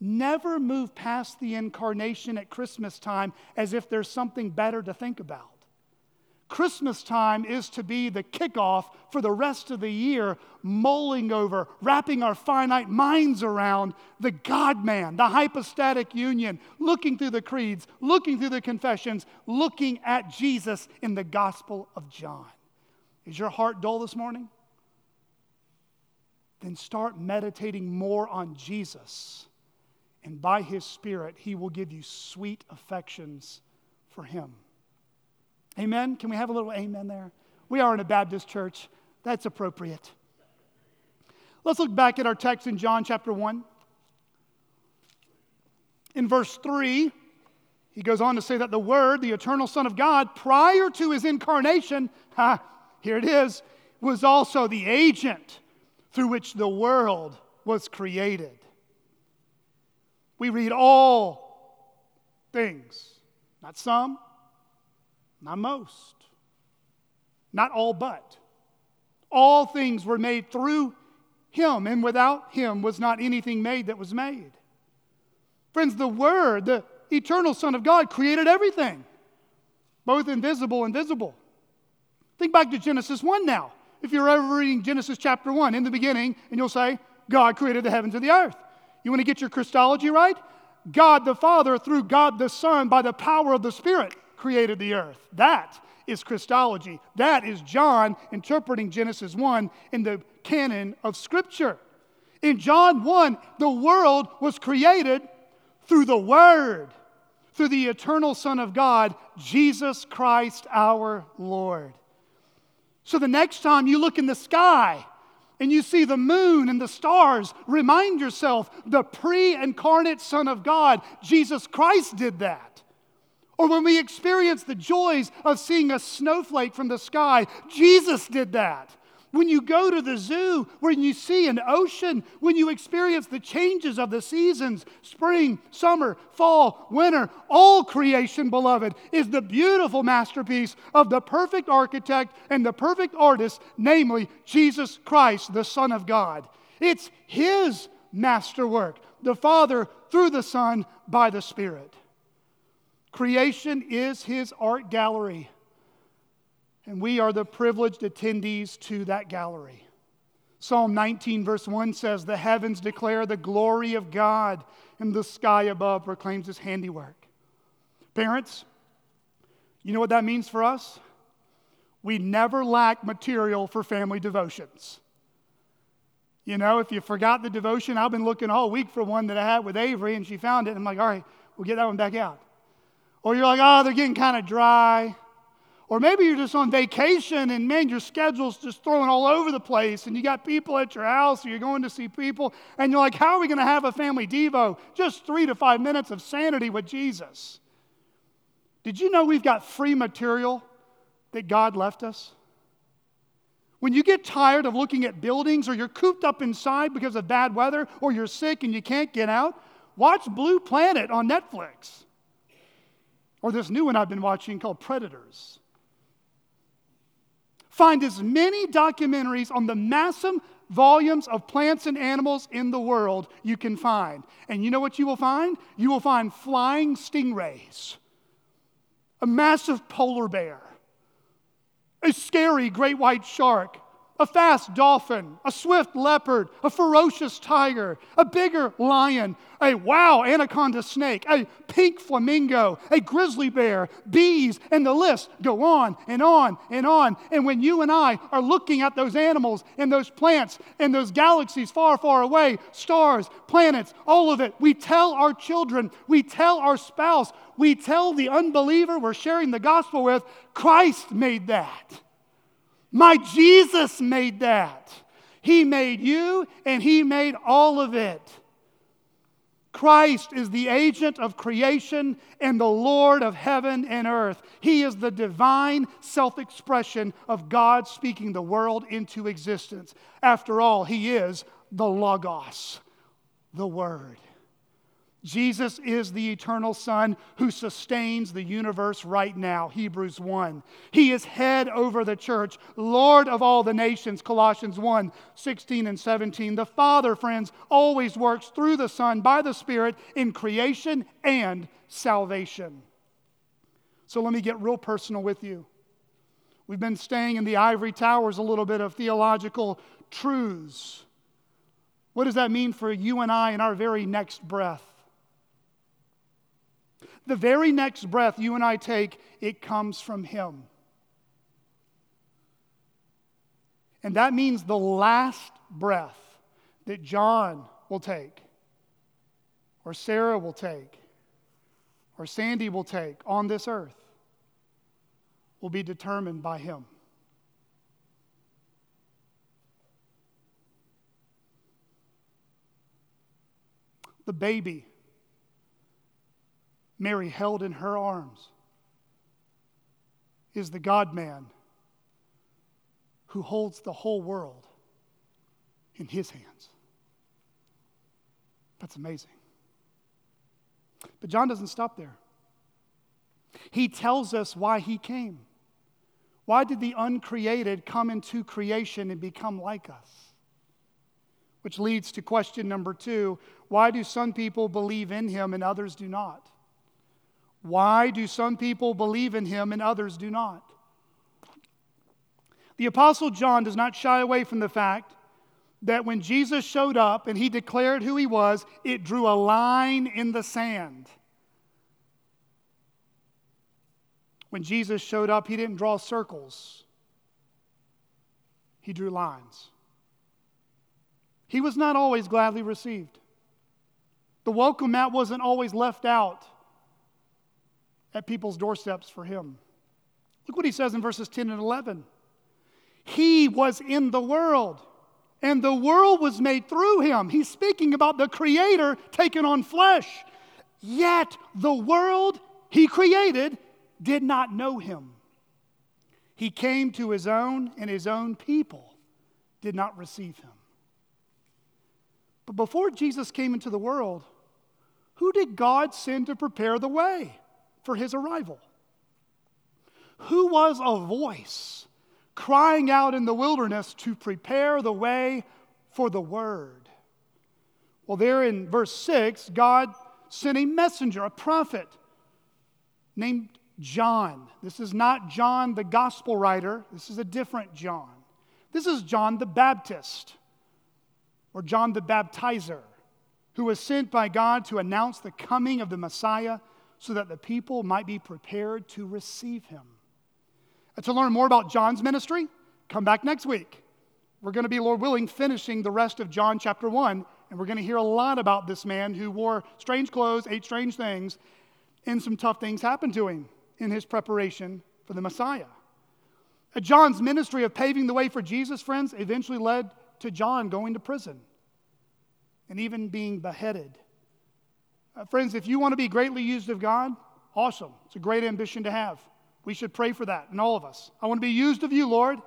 Never move past the incarnation at Christmas time as if there's something better to think about. Christmas time is to be the kickoff for the rest of the year, mulling over, wrapping our finite minds around the God man, the hypostatic union, looking through the creeds, looking through the confessions, looking at Jesus in the Gospel of John. Is your heart dull this morning? Then start meditating more on Jesus. And by his Spirit, he will give you sweet affections for him. Amen? Can we have a little amen there? We are in a Baptist church. That's appropriate. Let's look back at our text in John chapter 1. In verse 3, he goes on to say that the Word, the eternal Son of God, prior to his incarnation, ha, here it is, was also the agent through which the world was created. We read all things, not some, not most. Not all but. All things were made through him, and without him was not anything made that was made. Friends, the Word, the eternal Son of God, created everything, both invisible and visible. Think back to Genesis 1 now. If you're ever reading Genesis chapter 1, in the beginning, and you'll say, God created the heavens and the earth. You want to get your Christology right? God the Father, through God the Son, by the power of the Spirit, created the earth. That is Christology. That is John interpreting Genesis 1 in the canon of Scripture. In John 1, the world was created through the Word, through the eternal Son of God, Jesus Christ our Lord. So the next time you look in the sky and you see the moon and the stars, remind yourself the pre incarnate Son of God, Jesus Christ, did that. Or when we experience the joys of seeing a snowflake from the sky, Jesus did that. When you go to the zoo, when you see an ocean, when you experience the changes of the seasons spring, summer, fall, winter, all creation, beloved, is the beautiful masterpiece of the perfect architect and the perfect artist, namely Jesus Christ, the Son of God. It's His masterwork, the Father through the Son by the Spirit. Creation is his art gallery, and we are the privileged attendees to that gallery. Psalm 19, verse 1 says, The heavens declare the glory of God, and the sky above proclaims his handiwork. Parents, you know what that means for us? We never lack material for family devotions. You know, if you forgot the devotion, I've been looking all week for one that I had with Avery, and she found it. I'm like, all right, we'll get that one back out. Or you're like, oh, they're getting kind of dry. Or maybe you're just on vacation and man, your schedule's just throwing all over the place and you got people at your house or you're going to see people and you're like, how are we going to have a family Devo? Just three to five minutes of sanity with Jesus. Did you know we've got free material that God left us? When you get tired of looking at buildings or you're cooped up inside because of bad weather or you're sick and you can't get out, watch Blue Planet on Netflix. Or this new one I've been watching called Predators. Find as many documentaries on the massive volumes of plants and animals in the world you can find. And you know what you will find? You will find flying stingrays, a massive polar bear, a scary great white shark, a fast dolphin, a swift leopard, a ferocious tiger, a bigger lion, a wow anaconda snake, a pink flamingo, a grizzly bear, bees, and the list go on and on and on. And when you and I are looking at those animals and those plants and those galaxies far, far away, stars, planets, all of it, we tell our children, we tell our spouse, we tell the unbeliever we're sharing the gospel with, Christ made that. My Jesus made that. He made you and He made all of it. Christ is the agent of creation and the Lord of heaven and earth. He is the divine self expression of God speaking the world into existence. After all, He is the Logos, the Word. Jesus is the eternal Son who sustains the universe right now. Hebrews 1. He is head over the church, Lord of all the nations. Colossians 1 16 and 17. The Father, friends, always works through the Son by the Spirit in creation and salvation. So let me get real personal with you. We've been staying in the ivory towers a little bit of theological truths. What does that mean for you and I in our very next breath? The very next breath you and I take, it comes from Him. And that means the last breath that John will take, or Sarah will take, or Sandy will take on this earth will be determined by Him. The baby Mary held in her arms is the God man who holds the whole world in his hands. That's amazing. But John doesn't stop there. He tells us why he came. Why did the uncreated come into creation and become like us? Which leads to question number two why do some people believe in him and others do not? Why do some people believe in him and others do not? The Apostle John does not shy away from the fact that when Jesus showed up and he declared who he was, it drew a line in the sand. When Jesus showed up, he didn't draw circles, he drew lines. He was not always gladly received. The welcome mat wasn't always left out at people's doorsteps for him. Look what he says in verses 10 and 11. He was in the world, and the world was made through him. He's speaking about the Creator taking on flesh. Yet the world he created did not know him. He came to his own, and his own people did not receive him. But before Jesus came into the world, who did God send to prepare the way? For his arrival? Who was a voice crying out in the wilderness to prepare the way for the word? Well, there in verse 6, God sent a messenger, a prophet named John. This is not John the gospel writer, this is a different John. This is John the Baptist, or John the Baptizer, who was sent by God to announce the coming of the Messiah so that the people might be prepared to receive him. And to learn more about John's ministry, come back next week. We're going to be, Lord willing, finishing the rest of John chapter 1, and we're going to hear a lot about this man who wore strange clothes, ate strange things, and some tough things happened to him in his preparation for the Messiah. John's ministry of paving the way for Jesus, friends, eventually led to John going to prison and even being beheaded. Uh, friends, if you want to be greatly used of God, awesome. It's a great ambition to have. We should pray for that in all of us. I want to be used of you, Lord.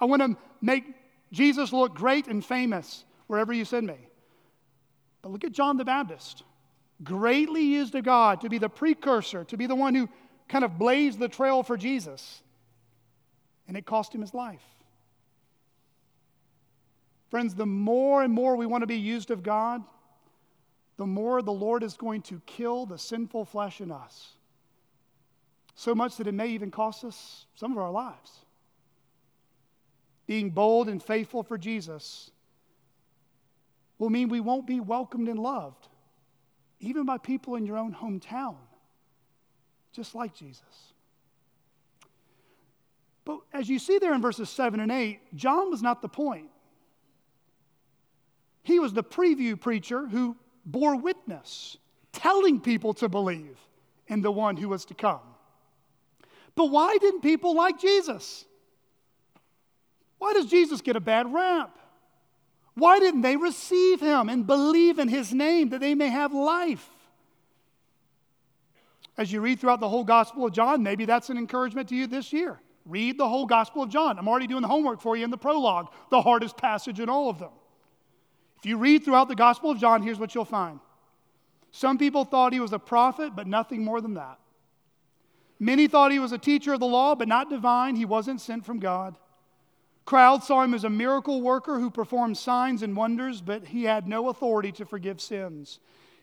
I want to make Jesus look great and famous wherever you send me. But look at John the Baptist. Greatly used of God to be the precursor, to be the one who kind of blazed the trail for Jesus. And it cost him his life. Friends, the more and more we want to be used of God, the more the Lord is going to kill the sinful flesh in us. So much that it may even cost us some of our lives. Being bold and faithful for Jesus will mean we won't be welcomed and loved, even by people in your own hometown, just like Jesus. But as you see there in verses 7 and 8, John was not the point. He was the preview preacher who bore witness, telling people to believe in the one who was to come. But why didn't people like Jesus? Why does Jesus get a bad rap? Why didn't they receive him and believe in his name that they may have life? As you read throughout the whole Gospel of John, maybe that's an encouragement to you this year. Read the whole Gospel of John. I'm already doing the homework for you in the prologue, the hardest passage in all of them. If you read throughout the Gospel of John, here's what you'll find Some people thought he was a prophet, but nothing more than that. Many thought he was a teacher of the law, but not divine. He wasn't sent from God. Crowds saw him as a miracle worker who performed signs and wonders, but he had no authority to forgive sins.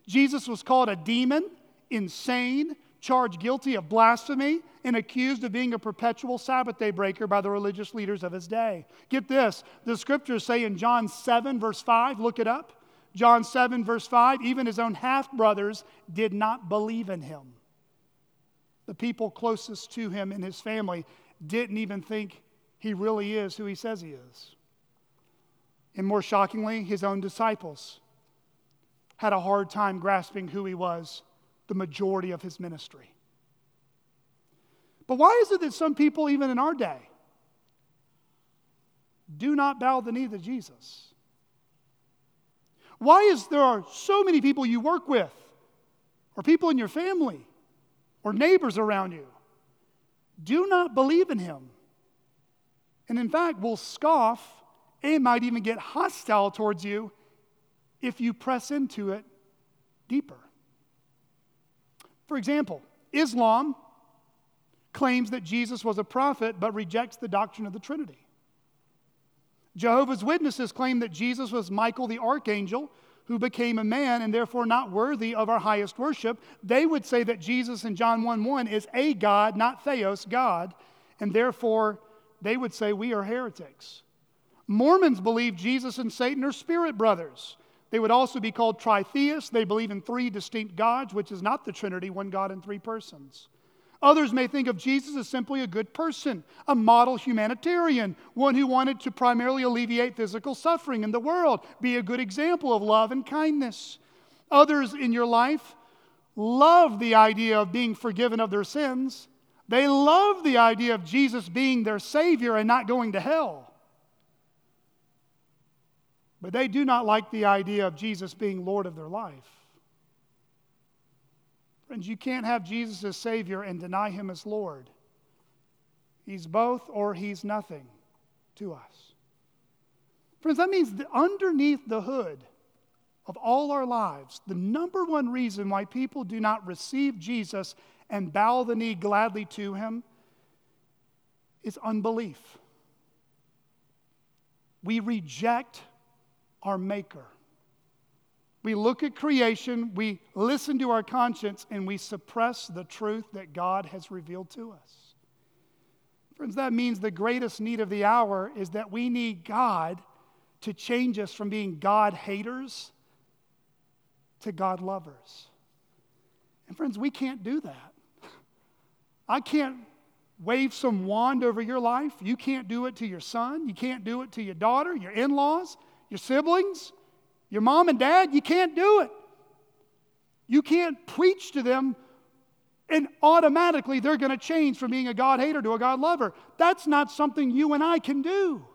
Jesus was called a demon, insane, charged guilty of blasphemy, and accused of being a perpetual Sabbath day breaker by the religious leaders of his day. Get this the scriptures say in John 7, verse 5, look it up. John 7, verse 5, even his own half brothers did not believe in him. The people closest to him in his family didn't even think he really is who he says he is. And more shockingly, his own disciples had a hard time grasping who he was the majority of his ministry. But why is it that some people, even in our day, do not bow the knee to Jesus? Why is there are so many people you work with, or people in your family, or neighbors around you, do not believe in him? And in fact, will scoff and might even get hostile towards you if you press into it deeper. For example, Islam claims that Jesus was a prophet but rejects the doctrine of the Trinity. Jehovah's Witnesses claim that Jesus was Michael the archangel who became a man and therefore not worthy of our highest worship. They would say that Jesus in John 1 1 is a God, not theos, God, and therefore they would say we are heretics. Mormons believe Jesus and Satan are spirit brothers. They would also be called tritheists. They believe in three distinct gods, which is not the Trinity, one God in three persons. Others may think of Jesus as simply a good person, a model humanitarian, one who wanted to primarily alleviate physical suffering in the world, be a good example of love and kindness. Others in your life love the idea of being forgiven of their sins. They love the idea of Jesus being their Savior and not going to hell. But they do not like the idea of Jesus being Lord of their life. Friends, you can't have Jesus as Savior and deny Him as Lord. He's both or He's nothing to us. Friends, that means that underneath the hood of all our lives, the number one reason why people do not receive Jesus and bow the knee gladly to Him is unbelief. We reject our Maker. We look at creation, we listen to our conscience, and we suppress the truth that God has revealed to us. Friends, that means the greatest need of the hour is that we need God to change us from being God haters to God lovers. And friends, we can't do that. I can't wave some wand over your life. You can't do it to your son. You can't do it to your daughter, your in laws, your siblings. Your mom and dad, you can't do it. You can't preach to them and automatically they're going to change from being a God hater to a God lover. That's not something you and I can do.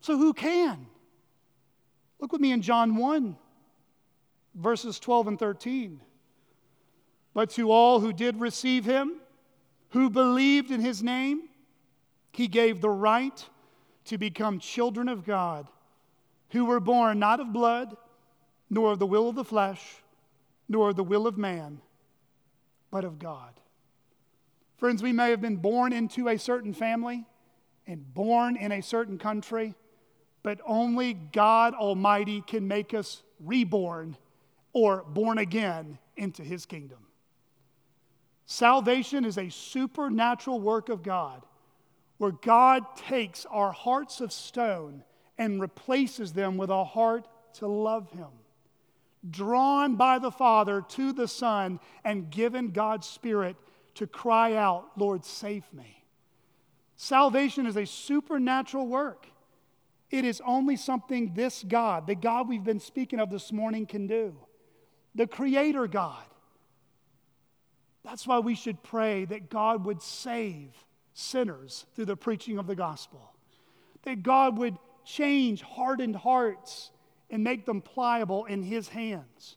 So who can? Look with me in John 1, verses 12 and 13. But to all who did receive him, who believed in his name, he gave the right to become children of God who were born not of blood, nor of the will of the flesh, nor of the will of man, but of God. Friends, we may have been born into a certain family and born in a certain country, but only God Almighty can make us reborn or born again into His kingdom. Salvation is a supernatural work of God where God takes our hearts of stone and replaces them with a heart to love Him. Drawn by the Father to the Son and given God's Spirit to cry out, Lord, save me. Salvation is a supernatural work. It is only something this God, the God we've been speaking of this morning, can do. The Creator God. That's why we should pray that God would save sinners through the preaching of the gospel, that God would change hardened hearts and make them pliable in His hands.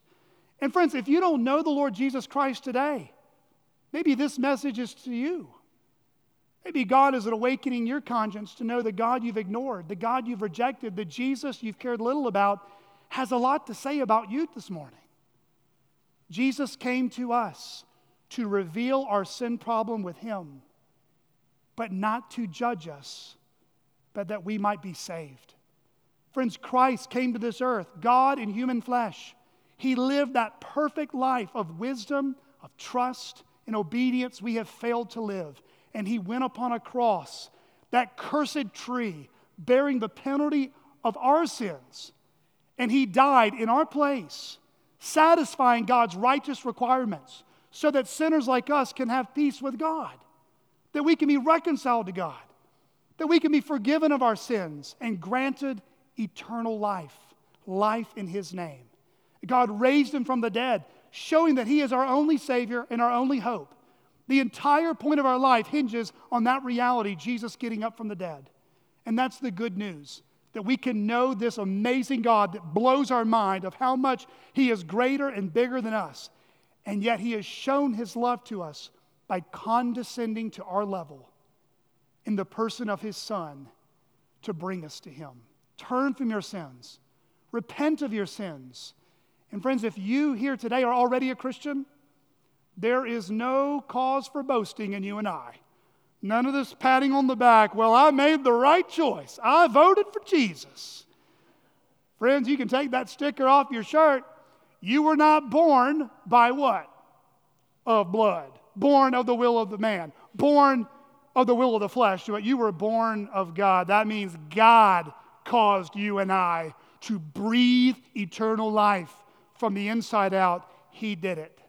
And friends, if you don't know the Lord Jesus Christ today, maybe this message is to you. Maybe God is awakening your conscience to know the God you've ignored, the God you've rejected, the Jesus you've cared little about has a lot to say about you this morning. Jesus came to us to reveal our sin problem with Him, but not to judge us, but that we might be saved. Friends, Christ came to this earth, God in human flesh. He lived that perfect life of wisdom, of trust, and obedience we have failed to live. And He went upon a cross, that cursed tree, bearing the penalty of our sins. And He died in our place satisfying God's righteous requirements so that sinners like us can have peace with God, that we can be reconciled to God, that we can be forgiven of our sins and granted eternal life, life in His name. God raised Him from the dead, showing that He is our only Savior and our only hope. The entire point of our life hinges on that reality, Jesus getting up from the dead. And that's the good news that we can know this amazing God that blows our mind of how much He is greater and bigger than us. And yet He has shown His love to us by condescending to our level in the person of His Son to bring us to Him. Turn from your sins, repent of your sins. And friends, if you here today are already a Christian, there is no cause for boasting in you and I. None of this patting on the back. Well, I made the right choice. I voted for Jesus. Friends, you can take that sticker off your shirt. You were not born by what? Of blood. Born of the will of the man. Born of the will of the flesh. But you were born of God. That means God caused you and I to breathe eternal life from the inside out. He did it.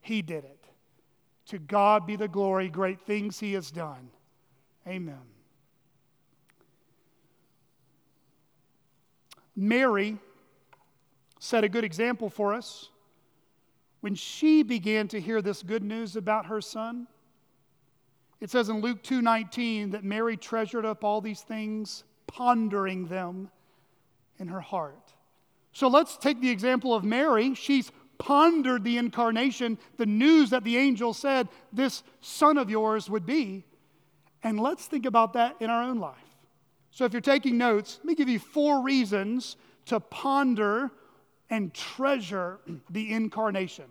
He did it. To God be the glory, great things He has done. Amen. Mary set a good example for us when she began to hear this good news about her son. It says in Luke 2:19 that Mary treasured up all these things, pondering them in her heart. So let's take the example of Mary. She's pondered the incarnation, the news that the angel said this son of yours would be. And let's think about that in our own life. So if you're taking notes, let me give you four reasons to ponder and treasure the incarnation.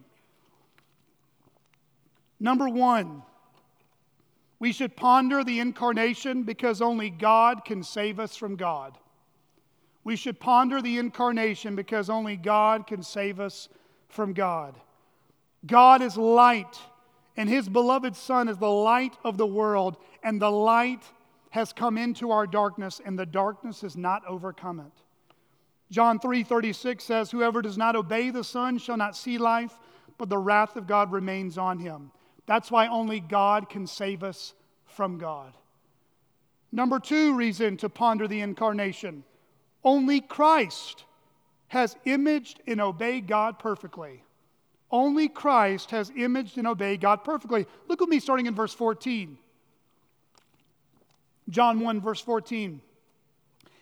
Number one, we should ponder the incarnation because only God can save us from God. We should ponder the incarnation because only God can save us from God. God is light, and his beloved Son is the light of the world, and the light has come into our darkness, and the darkness has not overcome it. John 3:36 says, Whoever does not obey the Son shall not see life, but the wrath of God remains on him. That's why only God can save us from God. Number two reason to ponder the incarnation only Christ has imaged and obeyed God perfectly. Only Christ has imaged and obeyed God perfectly. Look with me starting in verse 14. John 1, verse 14.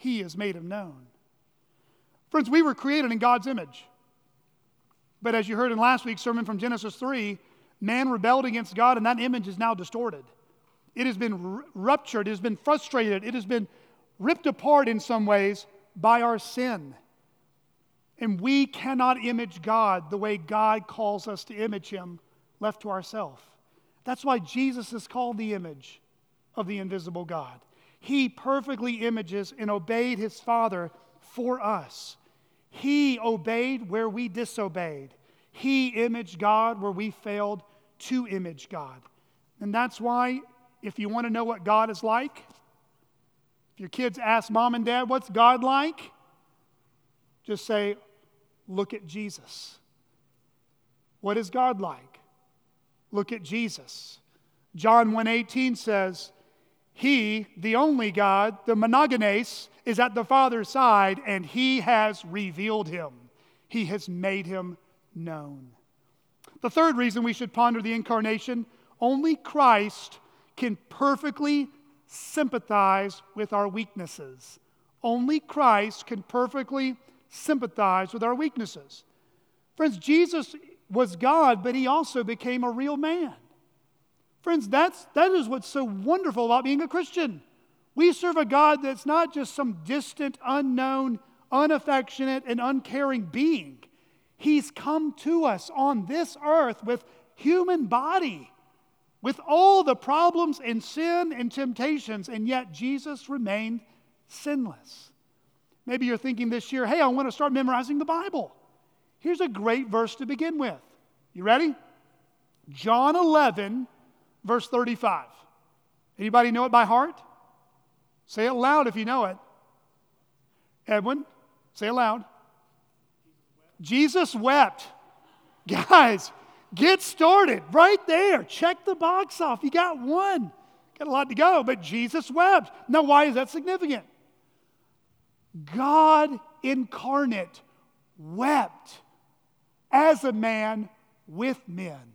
He has made him known. Friends, we were created in God's image. But as you heard in last week's sermon from Genesis 3, man rebelled against God, and that image is now distorted. It has been ruptured, it has been frustrated, it has been ripped apart in some ways by our sin. And we cannot image God the way God calls us to image Him left to ourselves. That's why Jesus is called the image of the invisible God. He perfectly images and obeyed His Father for us. He obeyed where we disobeyed. He imaged God where we failed to image God. And that's why, if you want to know what God is like, if your kids ask mom and dad, What's God like? Just say, Look at Jesus. What is God like? Look at Jesus. John 1:18 says, He, the only God, the monogenes, is at the Father's side, and He has revealed Him. He has made Him known. The third reason we should ponder the incarnation only Christ can perfectly sympathize with our weaknesses. Only Christ can perfectly sympathize with our weaknesses. Friends, Jesus was God, but he also became a real man. Friends, that's, that is what's so wonderful about being a Christian. We serve a God that's not just some distant, unknown, unaffectionate, and uncaring being. He's come to us on this earth with human body, with all the problems and sin and temptations, and yet Jesus remained sinless. Maybe you're thinking this year, hey, I want to start memorizing the Bible. Here's a great verse to begin with. You ready? John 11, verse 35. Anybody know it by heart? Say it loud if you know it. Edwin, say it loud. Jesus wept. Guys, get started right there. Check the box off. You got one. Got a lot to go, but Jesus wept. Now, why is that significant? God incarnate wept as a man with men.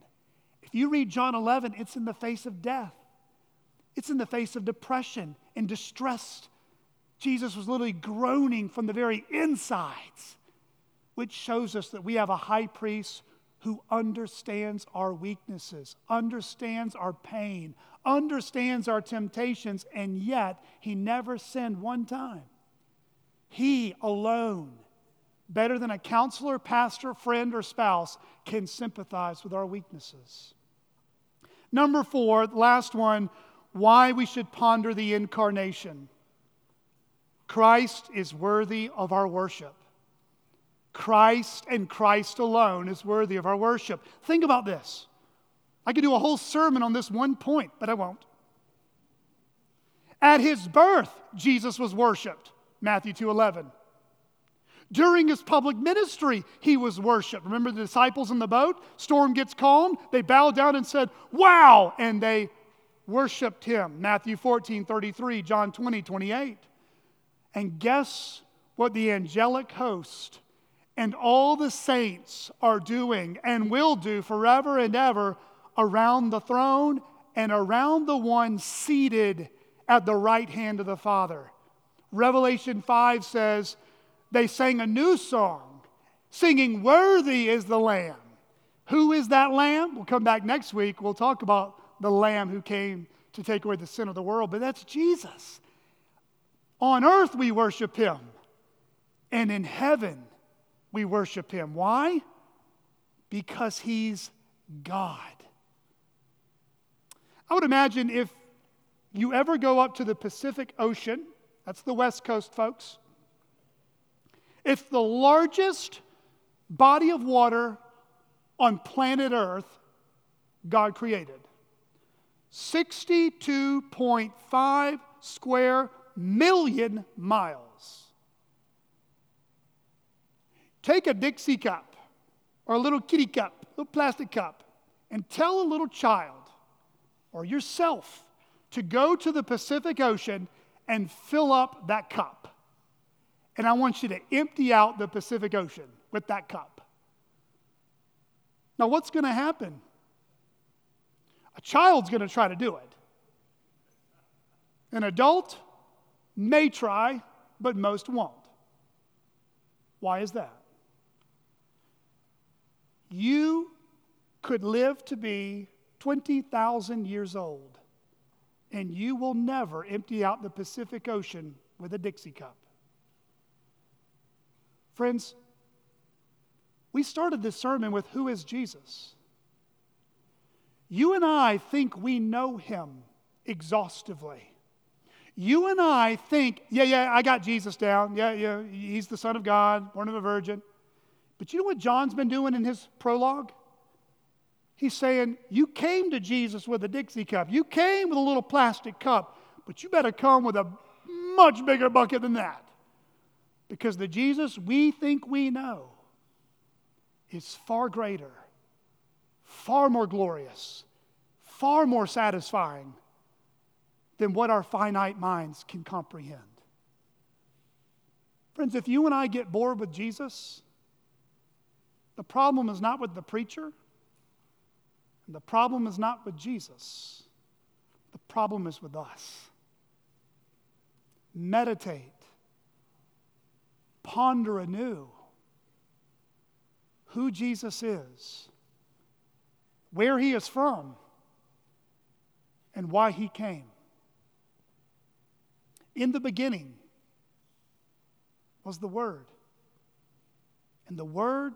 You read John 11, it's in the face of death, it's in the face of depression and distress. Jesus was literally groaning from the very insides, which shows us that we have a high priest who understands our weaknesses, understands our pain, understands our temptations, and yet he never sinned one time. He alone better than a counselor, pastor, friend, or spouse, can sympathize with our weaknesses. Number four, last one, why we should ponder the incarnation. Christ is worthy of our worship. Christ and Christ alone is worthy of our worship. Think about this. I could do a whole sermon on this one point, but I won't. At his birth, Jesus was worshiped. Matthew 2:11. During his public ministry, he was worshiped. Remember the disciples in the boat? Storm gets calm. They bowed down and said, Wow! And they worshiped him. Matthew 14, 33, John 20, 28. And guess what the angelic host and all the saints are doing and will do forever and ever around the throne and around the one seated at the right hand of the Father. Revelation 5 says, they sang a new song, singing, Worthy is the Lamb. Who is that Lamb? We'll come back next week. We'll talk about the Lamb who came to take away the sin of the world, but that's Jesus. On earth, we worship him, and in heaven, we worship him. Why? Because he's God. I would imagine if you ever go up to the Pacific Ocean, that's the West Coast, folks, it's the largest body of water on planet Earth God created. 62.5 square million miles. Take a Dixie cup or a little kitty cup, a little plastic cup, and tell a little child or yourself to go to the Pacific Ocean and fill up that cup and I want you to empty out the Pacific Ocean with that cup. Now, what's going to happen? A child's going to try to do it. An adult may try, but most won't. Why is that? You could live to be 20,000 years old, and you will never empty out the Pacific Ocean with a Dixie cup. Friends, we started this sermon with Who is Jesus? You and I think we know him exhaustively. You and I think, yeah, yeah, I got Jesus down. Yeah, yeah, he's the Son of God, born of a virgin. But you know what John's been doing in his prologue? He's saying, You came to Jesus with a Dixie cup. You came with a little plastic cup, but you better come with a much bigger bucket than that. Because the Jesus we think we know is far greater, far more glorious, far more satisfying than what our finite minds can comprehend. Friends, if you and I get bored with Jesus, the problem is not with the preacher, and the problem is not with Jesus. The problem is with us. Meditate, ponder anew who Jesus is, where he is from, and why he came. In the beginning was the Word, and the Word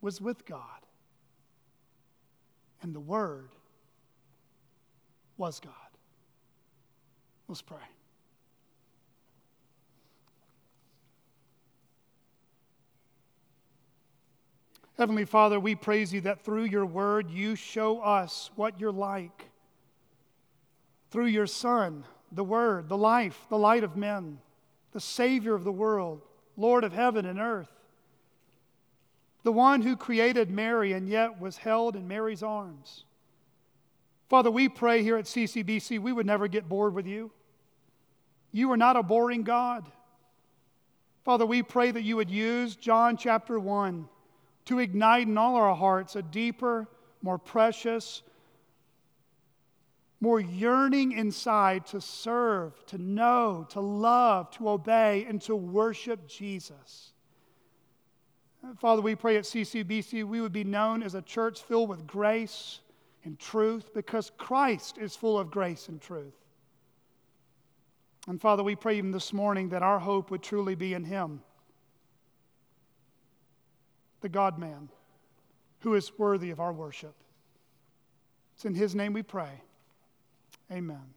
was with God, and the Word was God. Let's pray. Heavenly Father, we praise you that through your word you show us what you're like. Through your Son, the Word, the life, the light of men, the Savior of the world, Lord of heaven and earth, the one who created Mary and yet was held in Mary's arms. Father, we pray here at CCBC we would never get bored with you. You are not a boring God. Father, we pray that you would use John chapter 1 to ignite in all our hearts a deeper, more precious, more yearning inside to serve, to know, to love, to obey, and to worship Jesus. Father, we pray at CCBC we would be known as a church filled with grace and truth because Christ is full of grace and truth. And Father, we pray even this morning that our hope would truly be in Him, the God man, who is worthy of our worship. It's in His name we pray. Amen.